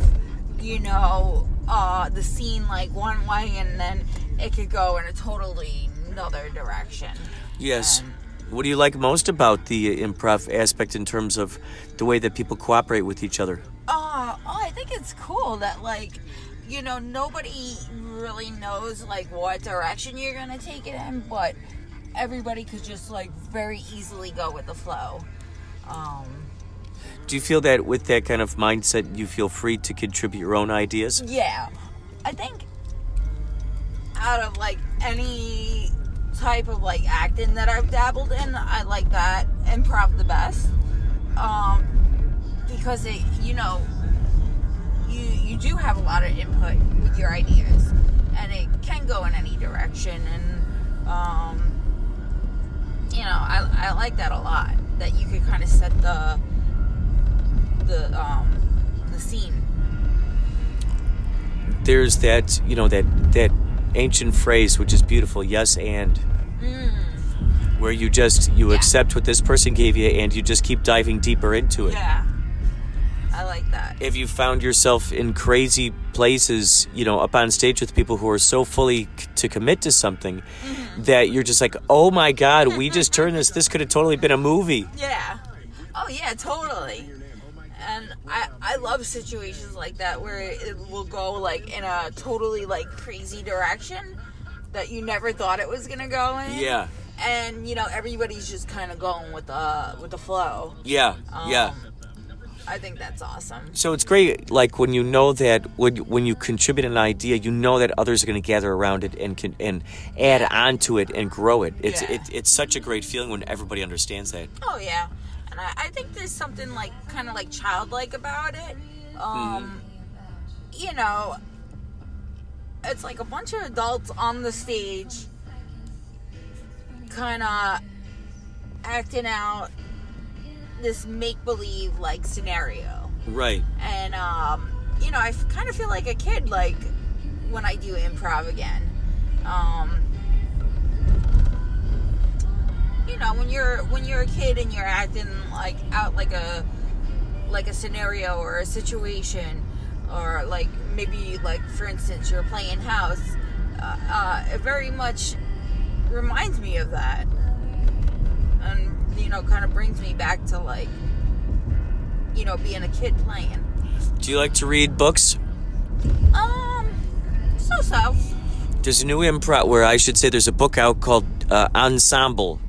Speaker 6: you know, uh, the scene like one way, and then it could go in a totally another direction.
Speaker 3: Yes.
Speaker 6: And-
Speaker 3: What do you like most about the improv aspect in terms of the way that people cooperate with each other?
Speaker 6: Uh, oh, I think it's cool that like, you know, nobody really knows like what direction you're gonna take it in, but everybody could just like very easily go with the flow. Um,
Speaker 3: Do you feel that with that kind of mindset, you feel free to contribute your own ideas?
Speaker 6: Yeah. I think out of like any type of like acting that I've dabbled in, I like that improv the best. Um because it you know you you do have a lot of input with your ideas and it can go in any direction and um you know, I, I like that a lot. That you could kind of set the the um the scene.
Speaker 3: There's that, you know, that that ancient phrase which is beautiful, yes and where you just you
Speaker 6: Mm. Yeah.
Speaker 3: accept what this person gave you and you just keep diving deeper into it.
Speaker 6: Yeah. I like that.
Speaker 3: If you found yourself in crazy places, you know, up on stage with people who are so fully c- to commit to something
Speaker 6: Mm-hmm.
Speaker 3: that you're just like, "Oh my god, we just turned this. This could have totally been a movie."
Speaker 6: Yeah. Oh yeah, totally. I, I love situations like that where it will go like in a totally like crazy direction that you never thought it was gonna go in.
Speaker 3: Yeah.
Speaker 6: And you know everybody's just kind of going with the with the flow.
Speaker 3: Yeah. yeah.
Speaker 6: Um, I think that's awesome.
Speaker 3: So it's great, like when you know that when you, when you contribute an idea, you know that others are going to gather around it and can and add on to it and grow it. It's
Speaker 6: Yeah.
Speaker 3: it, it's such a great feeling when everybody understands that.
Speaker 6: Oh yeah, and I, I think there's something like kind of like childlike about it. Um, you know, it's like a bunch of adults on the stage, kind of acting out this make believe like scenario,
Speaker 3: Right.
Speaker 6: and um, you know, I kind of feel like a kid like when I do improv again. Um, you know when you're when you're a kid and you're acting like out like a like a scenario or a situation or like maybe like for instance you're playing house uh, uh, it very much reminds me of that and you know kind of brings me back to like you know being a kid playing
Speaker 3: Do you like to read books?
Speaker 6: um so so
Speaker 3: There's a new improv where I should say there's a book out called uh, Ensemble.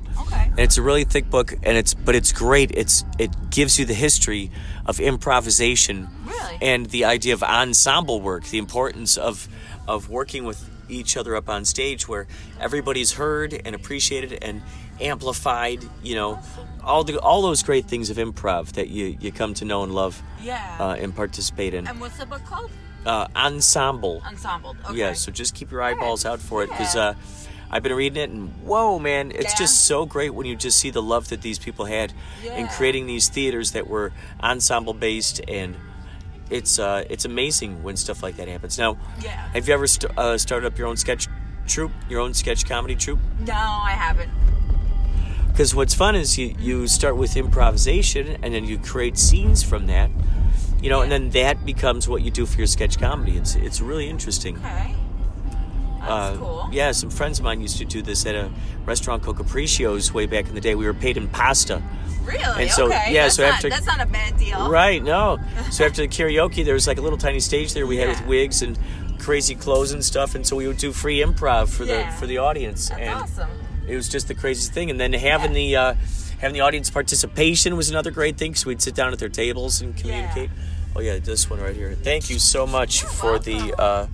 Speaker 3: And it's a really thick book, and it's but it's great. It's it gives you the history of improvisation,
Speaker 6: Really?
Speaker 3: and the idea of ensemble work, the importance of of working with each other up on stage, where everybody's heard and appreciated and amplified. You know, all the all those great things of improv that you you come to know and love,
Speaker 6: yeah
Speaker 3: uh, and participate in.
Speaker 6: and what's the book called
Speaker 3: Uh, ensemble.
Speaker 6: ensemble okay
Speaker 3: Yeah, so just keep your eyeballs out for it because
Speaker 6: Yeah.
Speaker 3: uh, I've been reading it and whoa, man, it's
Speaker 6: Yeah.
Speaker 3: just so great when you just see the love that these people had in creating these theaters that were ensemble based and. It's uh, it's amazing when stuff like that happens. Now,
Speaker 6: Yeah.
Speaker 3: have you ever st- uh, started up your own sketch troupe, your own sketch comedy troupe?
Speaker 6: no i haven't
Speaker 3: Because what's fun is you, you start with improvisation and then you create scenes from that, you know, and then that becomes what you do for your sketch comedy. It's it's really interesting.
Speaker 6: okay
Speaker 3: Uh,
Speaker 6: cool
Speaker 3: Yeah, some friends of mine used to do this at a restaurant called Capriccio's way back in the day. We were paid in pasta.
Speaker 6: Really?
Speaker 3: And so-
Speaker 6: okay.
Speaker 3: yeah,
Speaker 6: that's
Speaker 3: so
Speaker 6: not,
Speaker 3: after-
Speaker 6: that's not a bad deal.
Speaker 3: Right, no. So after the karaoke, there was like a little tiny stage there we had with wigs and crazy clothes and stuff, and so we would do free improv for the for the audience.
Speaker 6: That's
Speaker 3: and
Speaker 6: awesome.
Speaker 3: it was just the craziest thing. And then having the uh, having the audience participation was another great thing because we'd sit down at their tables and communicate. Oh yeah, this one right here. Thank you so much for the. Uh,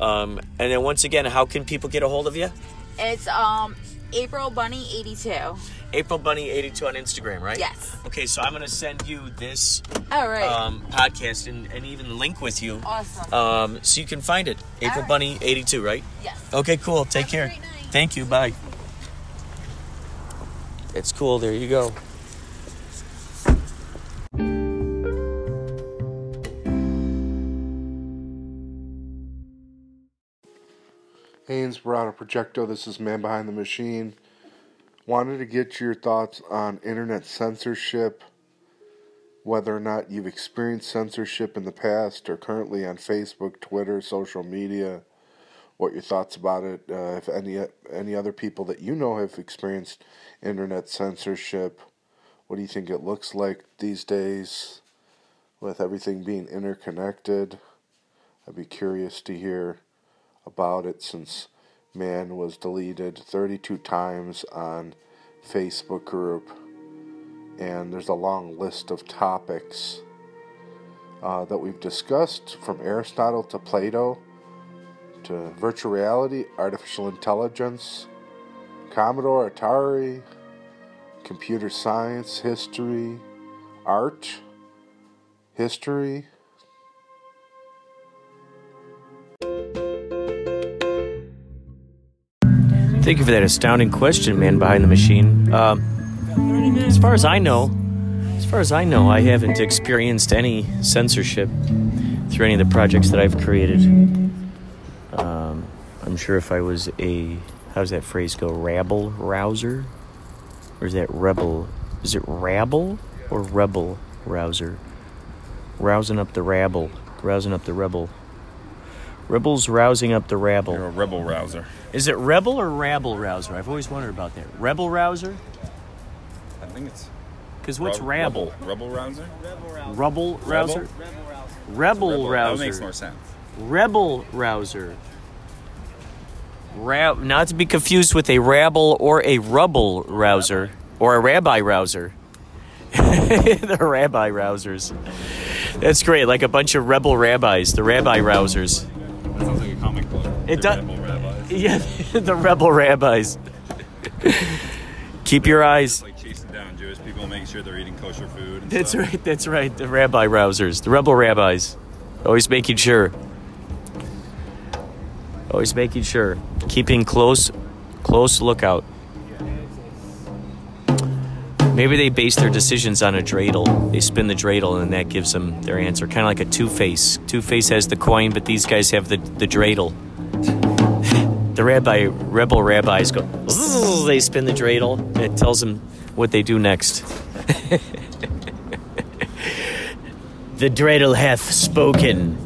Speaker 3: um, and then once again, how can people get a hold of you?
Speaker 6: It's um April Bunny eighty two.
Speaker 3: April Bunny eighty two on Instagram, right?
Speaker 6: Yes.
Speaker 3: Okay, so I'm gonna send you this
Speaker 6: All right.
Speaker 3: um, podcast and, and even link with you.
Speaker 6: awesome.
Speaker 3: Um, so you can find it. April
Speaker 6: right.
Speaker 3: Bunny eighty two, right?
Speaker 6: yes.
Speaker 3: Okay, cool. Take
Speaker 6: Have
Speaker 3: care. Thank you. Bye. It's cool. There you go.
Speaker 2: Hey, Inspirato Projecto, this is Man Behind the Machine. Wanted to get your thoughts on internet censorship, whether or not you've experienced censorship in the past or currently on Facebook, Twitter, social media, what your thoughts about it, uh, if any any other people that you know have experienced internet censorship, what do you think it looks like these days with everything being interconnected? I'd be curious to hear about it since man was deleted 32 times on Facebook group. And there's a long list of topics uh, that we've discussed from Aristotle to Plato to virtual reality, artificial intelligence, Commodore, Atari, computer science, history, art, history,
Speaker 3: Thank you for that astounding question, man behind the machine. Um, as far as I know, as far as I know, I haven't experienced any censorship through any of the projects that I've created. Um, I'm sure if I was a how does that phrase go? Rabble rouser, or is that rebel? Is it rabble or rebel rouser? Rousing up the rabble, rousing up the rebel. Rebels rousing up the rabble.
Speaker 7: You're a rebel rouser.
Speaker 3: Is it rebel or rabble rouser? I've always wondered about that. Rebel rouser?
Speaker 7: I think it's
Speaker 3: Because what's rabble?
Speaker 7: Rebel rouser.
Speaker 3: Rubble
Speaker 7: Rebel?
Speaker 3: rouser? Rebel, rouser.
Speaker 7: That
Speaker 3: rouser.
Speaker 7: makes more sense.
Speaker 3: Rebel rouser. Ra- not to be confused with a rabble or a rubble rouser or a rabbi rouser. the rabbi rousers. That's great, like a bunch of rebel rabbis, the rabbi rousers.
Speaker 7: That sounds like a comic book.
Speaker 3: It does-
Speaker 7: Rebel rabbis.
Speaker 3: Yeah, the rebel rabbis. Keep your eyes.
Speaker 7: It's like chasing down Jewish people, making sure they're eating kosher food. And
Speaker 3: That's
Speaker 7: stuff.
Speaker 3: right, that's right. The rabbi rousers, the rebel rabbis. Always making sure. Always making sure. Keeping close, close lookout. Maybe they base their decisions on a dreidel. They spin the dreidel and that gives them their answer. Kind of like a Two Face. Two Face has the coin, but these guys have the, the dreidel. the rabbi, rebel rabbis go, they spin the dreidel. and It tells them what they do next. The dreidel hath spoken.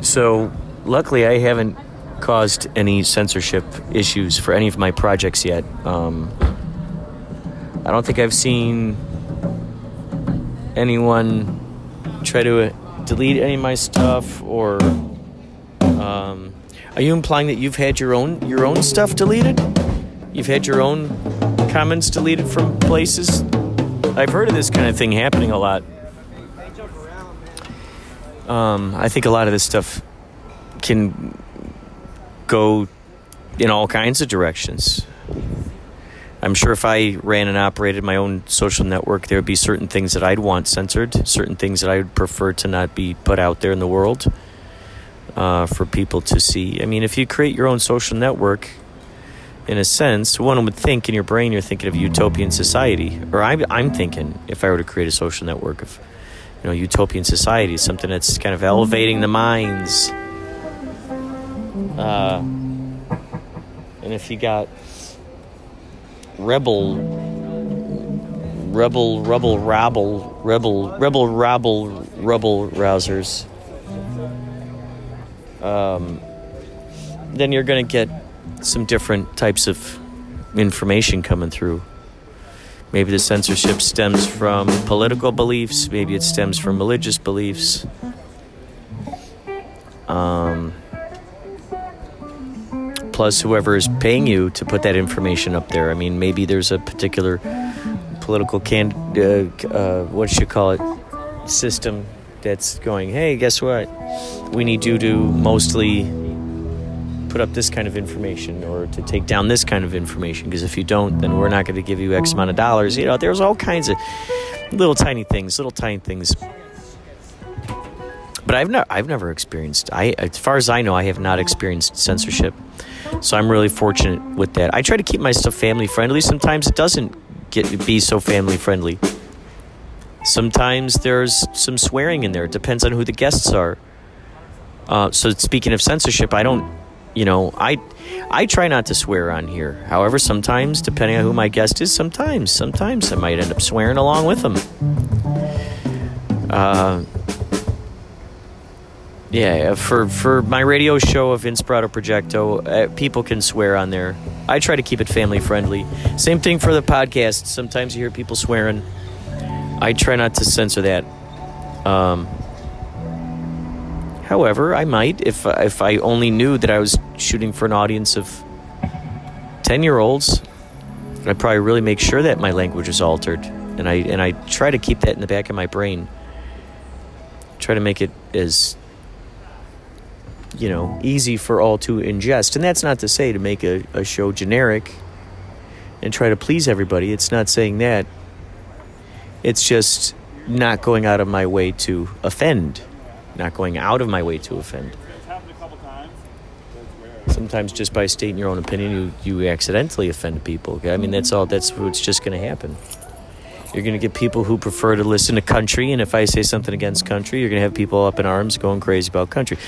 Speaker 3: So, luckily, I haven't caused any censorship issues for any of my projects yet. Um, I don't think I've seen anyone try to uh, delete any of my stuff or. Um, are you implying that you've had your own your own stuff deleted? You've had your own comments deleted from places? I've heard of this kind of thing happening a lot. Um, I think a lot of this stuff can go in all kinds of directions. I'm sure if I ran and operated my own social network, there would be certain things that I'd want censored, certain things that I would prefer to not be put out there in the world uh, for people to see. I mean, if you create your own social network, in a sense, one would think in your brain you're thinking of utopian society, or I'm, I'm thinking if I were to create a social network of, you know, utopian society, something that's kind of elevating the minds. Uh, and if you got rebel, rebel, rebel, rabble, rebel, rebel, rabble, rebel rousers, um, then you're going to get some different types of information coming through. Maybe the censorship stems from political beliefs, maybe it stems from religious beliefs. Um, plus, whoever is paying you to put that information up there. I mean, maybe there's a particular political can uh, uh, what should you call it system that's going. Hey, guess what? We need you to mostly put up this kind of information or to take down this kind of information because if you don't then we're not going to give you x amount of dollars you know there's all kinds of little tiny things little tiny things but i've never i've never experienced i as far as i know i have not experienced censorship so i'm really fortunate with that. I try to keep my stuff family friendly. Sometimes it doesn't get be so family friendly. Sometimes there's some swearing in there. It depends on who the guests are. Uh, so speaking of censorship i don't you know i i try not to swear on here. However sometimes depending on who my guest is sometimes sometimes i might end up swearing along with them. Uh, yeah for for my radio show of inspirato projecto uh, people can swear on there. I try to keep it family friendly. Same thing for the podcast sometimes you hear people swearing. I try not to censor that. Um, However, I might if if I only knew that I was shooting for an audience of ten year olds. I'd probably really make sure that my language is altered, and I and I try to keep that in the back of my brain. Try to make it as you know easy for all to ingest, and that's not to say to make a, a show generic and try to please everybody. It's not saying that. It's just not going out of my way to offend not going out of my way to offend. Sometimes just by stating your own opinion, you, you accidentally offend people. Okay? I mean, that's all. That's what's just going to happen. You're going to get people who prefer to listen to country, and if I say something against country, you're going to have people up in arms going crazy about country.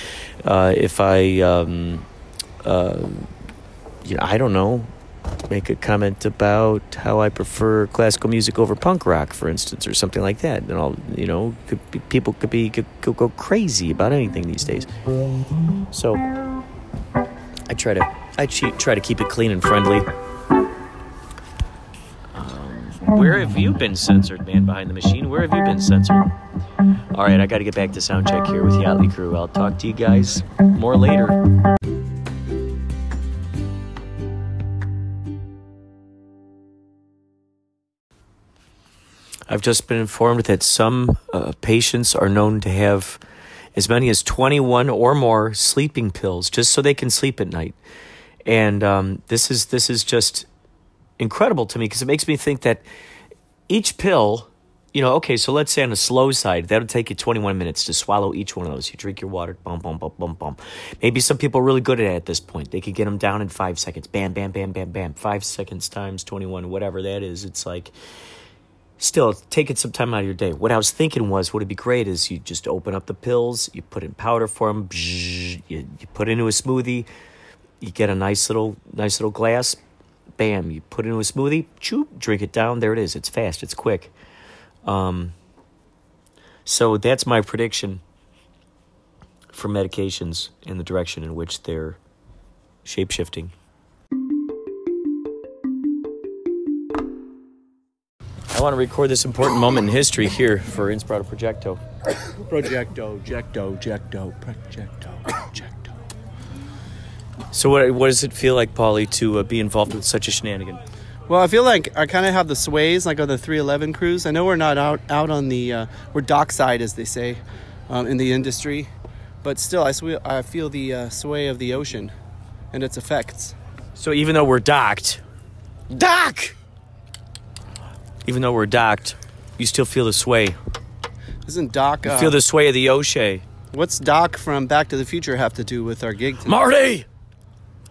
Speaker 3: Uh, if I, um, uh, you know, I don't know, make a comment about how I prefer classical music over punk rock, for instance, or something like that. And all you know, could be, people could be could, could go crazy about anything these days. So I try to I try to keep it clean and friendly. Where have you been censored, man behind the machine? Where have you been censored? All right, I got to get back to sound check here with Yachtley Crew. I'll talk to you guys more later. I've just been informed that some uh, patients are known to have as many as 21 or more sleeping pills just so they can sleep at night. And um, this is this is just incredible to me because it makes me think that each pill, you know, okay, so let's say on the slow side, that'll take you 21 minutes to swallow each one of those. You drink your water, bum, bum, bum, bum, bum. Maybe some people are really good at it at this point. They could get them down in five seconds. Bam, bam, bam, bam, bam. Five seconds times 21, whatever that is. It's like, still taking some time out of your day. What I was thinking was, would be great is you just open up the pills, you put in powder form, you, you put into a smoothie, you get a nice little nice little glass, bam, you put it into a smoothie, chew, drink it down. There it is. It's fast. It's quick. Um, so that's my prediction for medications in the direction in which they're shape shifting. I want to record this important moment in history here for Inspirato Projecto.
Speaker 8: Projecto, Jecto, Jecto, Projecto.
Speaker 3: So, what, what does it feel like, Paulie, to uh, be involved with such a shenanigan?
Speaker 8: Well, I feel like I kind of have the sways like on the 311 cruise. I know we're not out out on the uh, we're dockside, as they say, um, in the industry, but still, I, sw- I feel the uh, sway of the ocean and its effects.
Speaker 3: So, even though we're docked, dock! Even though we're docked, you still feel the sway.
Speaker 8: Isn't Doc?
Speaker 3: You
Speaker 8: Uh,
Speaker 3: feel the sway of the O'Shea.
Speaker 8: What's Doc from Back to the Future have to do with our gig tonight?
Speaker 3: Marty!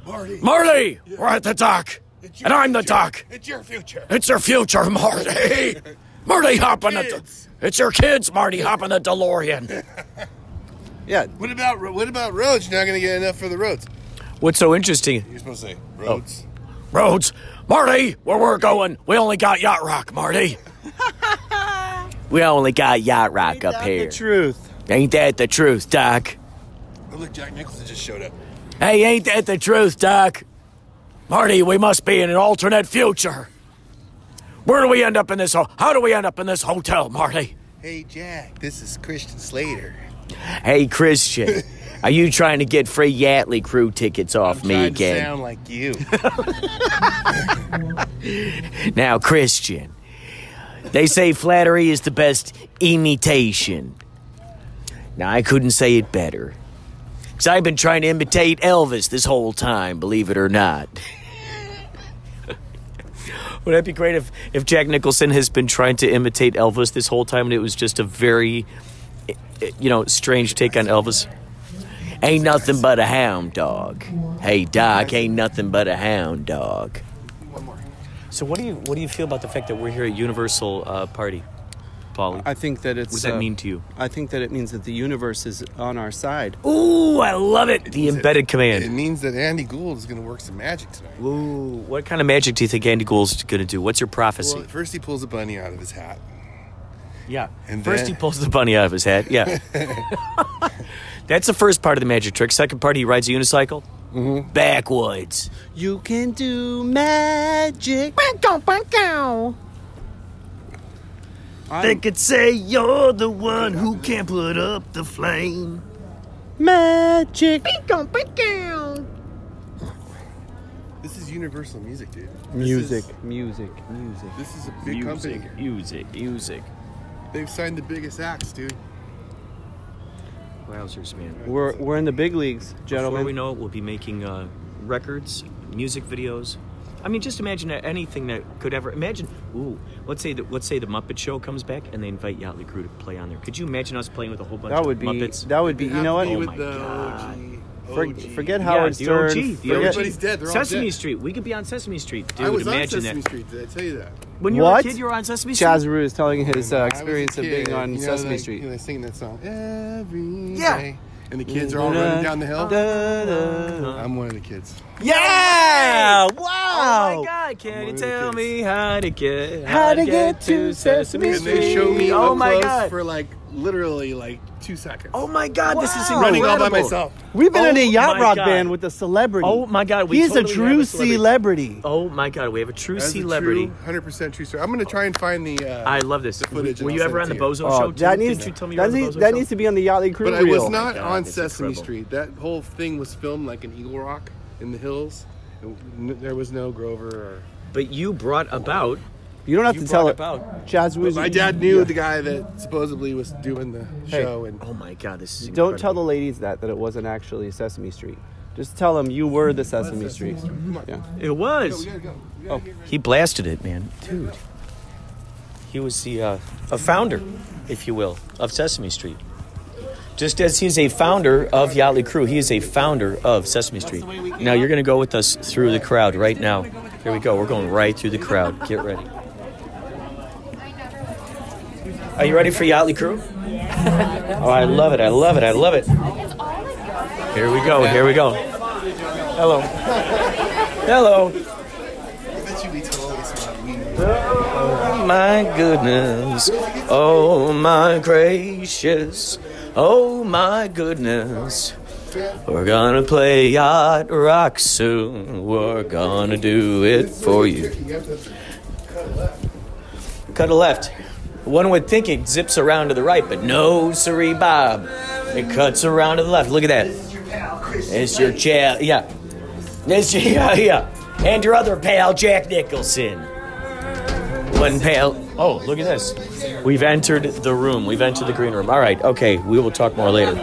Speaker 3: Marty! We're at the dock! And I'm the dock!
Speaker 9: It's your future.
Speaker 3: It's your future, Marty! Marty, hop on the. It's your kids, Marty, hop on the DeLorean.
Speaker 8: yeah.
Speaker 9: What about what about roads? You're not going to get enough for the roads.
Speaker 3: What's so interesting?
Speaker 9: You're supposed to say oh. roads.
Speaker 3: Roads, Marty, where we're going, we only got yacht rock, Marty. we only got yacht rock up here.
Speaker 8: The truth.
Speaker 3: Ain't that the truth, Doc?
Speaker 9: Oh, look, Jack Nicholson just showed up.
Speaker 3: Hey, ain't that the truth, Doc? Marty, we must be in an alternate future. Where do we end up in this? Ho- How do we end up in this hotel, Marty?
Speaker 9: Hey, Jack, this is Christian Slater.
Speaker 3: Hey, Christian, are you trying to get free Yachtley Crew tickets off me
Speaker 9: Trying to
Speaker 3: again?
Speaker 9: sound like you.
Speaker 3: Now, Christian, they say flattery is the best imitation. Now, I couldn't say it better. Because I've been trying to imitate Elvis this whole time, believe it or not. Would that be great if, if Jack Nicholson has been trying to imitate Elvis this whole time and it was just a very, you know, strange take on Elvis? Ain't nothing but a hound dog. Hey, Doc, ain't nothing but a hound dog. So what do you what do you feel about the fact that we're here at Universal uh, Party, Paulie?
Speaker 8: I think that it's.
Speaker 3: What does that
Speaker 8: uh,
Speaker 3: mean to you?
Speaker 8: I think that it means that the universe is on our side.
Speaker 3: Ooh, I love it. The embedded
Speaker 9: It
Speaker 3: command.
Speaker 9: It means that Andy Gould is going to work some magic tonight.
Speaker 3: Ooh, what kind of magic do you think Andy Gould's going to do? What's your prophecy?
Speaker 9: Well, first he pulls a bunny out of his hat.
Speaker 3: yeah.
Speaker 9: and
Speaker 3: First,
Speaker 9: then-
Speaker 3: he pulls the bunny out of his hat. Yeah. That's the first part of the magic trick. Second part, he rides a unicycle. Mm-hmm. Backwoods.
Speaker 8: You can do magic.
Speaker 3: They could say you're the one who can't put up the flame.
Speaker 8: Magic.
Speaker 9: This is Universal Music, dude.
Speaker 8: Music,
Speaker 9: is-
Speaker 8: music, music.
Speaker 9: This is a big company.
Speaker 3: music, music.
Speaker 9: They've signed the biggest acts, dude.
Speaker 3: Wowzers, man.
Speaker 8: We're we're in the big leagues, gentlemen.
Speaker 3: Before we know it, we'll be making uh, records, music videos. I mean, just imagine anything that could ever imagine. Ooh, let's say that let's say the Muppet Show comes back and they invite Yachtley Crew to play on there. Could you imagine us playing with a whole bunch
Speaker 8: that
Speaker 3: of
Speaker 8: would be
Speaker 3: Muppets?
Speaker 8: that would be. You know what?
Speaker 9: Have to be
Speaker 3: Oh
Speaker 9: with
Speaker 3: my
Speaker 9: the
Speaker 3: God.
Speaker 9: OG.
Speaker 8: For-
Speaker 9: OG.
Speaker 8: forget
Speaker 3: yeah,
Speaker 8: Howard
Speaker 3: the
Speaker 8: Stern.
Speaker 3: OG, the
Speaker 8: forget-
Speaker 3: OG.
Speaker 9: Everybody's dead. They're all
Speaker 3: Sesame
Speaker 9: dead.
Speaker 3: Street. We could be on Sesame Street, dude.
Speaker 9: I was on
Speaker 3: imagine
Speaker 9: Sesame
Speaker 3: that.
Speaker 9: Street. Did I tell you that?
Speaker 3: When you were a kid, you were on Sesame Street.
Speaker 8: Chaz is telling his uh,
Speaker 9: I was a
Speaker 8: experience of being on
Speaker 9: you know,
Speaker 8: Sesame
Speaker 9: like,
Speaker 8: Street.
Speaker 9: You know, they sing that song every
Speaker 3: Yeah.
Speaker 9: day. And the kids are all running down the hill. I'm one of the kids.
Speaker 3: Yeah! Wow!
Speaker 8: Oh
Speaker 3: Oh my God! Can you tell
Speaker 9: the
Speaker 3: me how to get
Speaker 8: How to get to Sesame
Speaker 9: And they show me
Speaker 3: Oh
Speaker 9: up
Speaker 3: my
Speaker 9: close
Speaker 3: God!
Speaker 9: for like literally like two seconds.
Speaker 3: Oh my God, this is incredible.
Speaker 9: running all by
Speaker 3: incredible.
Speaker 9: myself.
Speaker 8: We've been
Speaker 3: Oh
Speaker 8: in a yacht
Speaker 3: my
Speaker 8: rock
Speaker 3: God.
Speaker 8: band with a celebrity.
Speaker 3: Oh my God, we
Speaker 8: He's
Speaker 3: totally
Speaker 8: a true
Speaker 3: have a celebrity.
Speaker 8: celebrity.
Speaker 3: Oh my God, we have a true
Speaker 9: That's a
Speaker 3: celebrity.
Speaker 9: hundred percent true story. I'm gonna try and find the. Uh,
Speaker 3: I love this.
Speaker 9: The footage.
Speaker 3: Were
Speaker 9: and
Speaker 3: you
Speaker 9: I'll
Speaker 3: ever on
Speaker 9: send
Speaker 3: the
Speaker 9: it to.
Speaker 3: Bozo show? Too?
Speaker 8: that needs,
Speaker 3: Did you tell me you were
Speaker 8: that,
Speaker 3: on the
Speaker 8: needs,
Speaker 3: Bozo
Speaker 8: that
Speaker 3: show?
Speaker 8: needs to be on the Yachtley Crew
Speaker 9: But I
Speaker 8: reel.
Speaker 9: was not
Speaker 3: God,
Speaker 9: on
Speaker 3: that's
Speaker 9: Sesame
Speaker 3: incredible.
Speaker 9: Street. That whole thing was filmed like an Eagle Rock in the hills. There was no Grover or.
Speaker 3: But you brought about.
Speaker 8: You don't have
Speaker 3: You
Speaker 8: to tell it.
Speaker 3: about.
Speaker 8: Chaz
Speaker 9: But
Speaker 8: was.
Speaker 9: my dad knew the guy that supposedly was doing the
Speaker 8: Hey.
Speaker 9: show, and
Speaker 3: Oh my God, this is
Speaker 8: Don't tell the ladies that that it wasn't actually Sesame Street. Just tell them you were the Sesame Street. Yeah.
Speaker 3: It was.
Speaker 9: Oh,
Speaker 3: He blasted it, man, dude. He was the uh, a founder, if you will, of Sesame Street. Just as he's a founder of Yachtley Crew, he is a founder of Sesame Street. Now you're going to go with us through the crowd right now. Here we go. We're going right through the crowd. Get ready. Are you ready for Yachtley Crew? Oh, I love it. I love it. I love it. Here we go. Here we go. Hello. Hello. Oh my goodness. Oh my gracious. Oh my goodness. We're gonna play yacht rock soon. We're gonna do it for you. Cut a left. One would think it zips around to the right, but no, siree, Bob. It cuts around to the left. Look at that. It's your cha Yeah. It's your, yeah, yeah. And your other pal, Jack Nicholson. One pal. Oh, look at this. We've entered the room. We've entered the green room. All right. Okay. We will talk more later.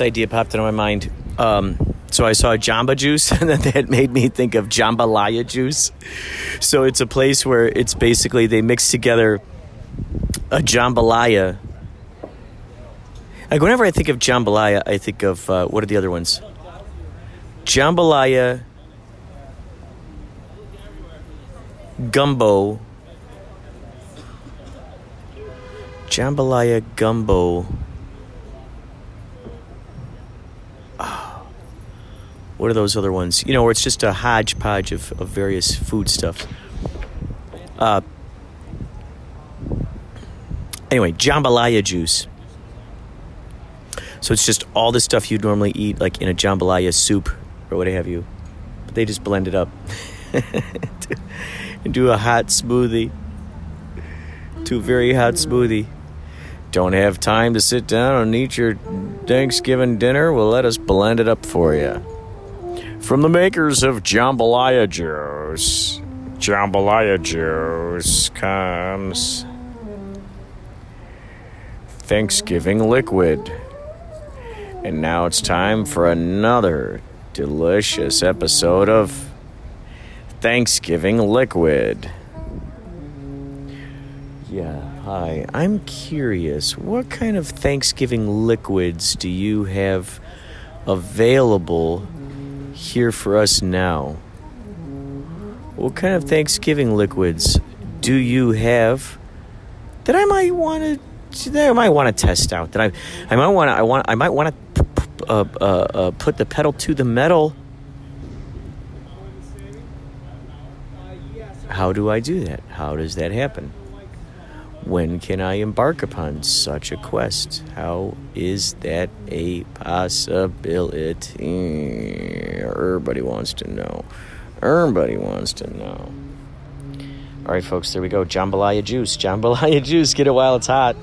Speaker 3: Idea popped into my mind. Um, so I saw Jamba Juice, and then that made me think of Jambalaya Juice. So it's a place where it's basically they mix together a jambalaya. Like whenever I think of jambalaya, I think of uh, what are the other ones? Jambalaya, gumbo, jambalaya gumbo. What are those other ones? You know, where it's just a hodgepodge of, of various food stuff. Uh, anyway, jambalaya juice. So it's just all the stuff you'd normally eat, like in a jambalaya soup or what have you. But they just blend it up and do a hot smoothie. A very hot smoothie. Don't have time to sit down and eat your Thanksgiving dinner? Well, let us blend it up for you. From the makers of jambalaya juice, jambalaya juice comes Thanksgiving liquid. And now it's time for another delicious episode of Thanksgiving liquid. Yeah, hi. I'm curious, what kind of Thanksgiving liquids do you have available here for us now? What kind of Thanksgiving liquids do you have that I might want to that I might want to test out? That I I might want to I want I might want to uh, uh, uh, put the pedal to the metal. How do I do that? How does that happen? When can I embark upon such a quest? How is that a possibility? Everybody wants to know. Everybody wants to know. All right, folks, there we go. Jambalaya juice. Jambalaya juice. Get it while it's hot.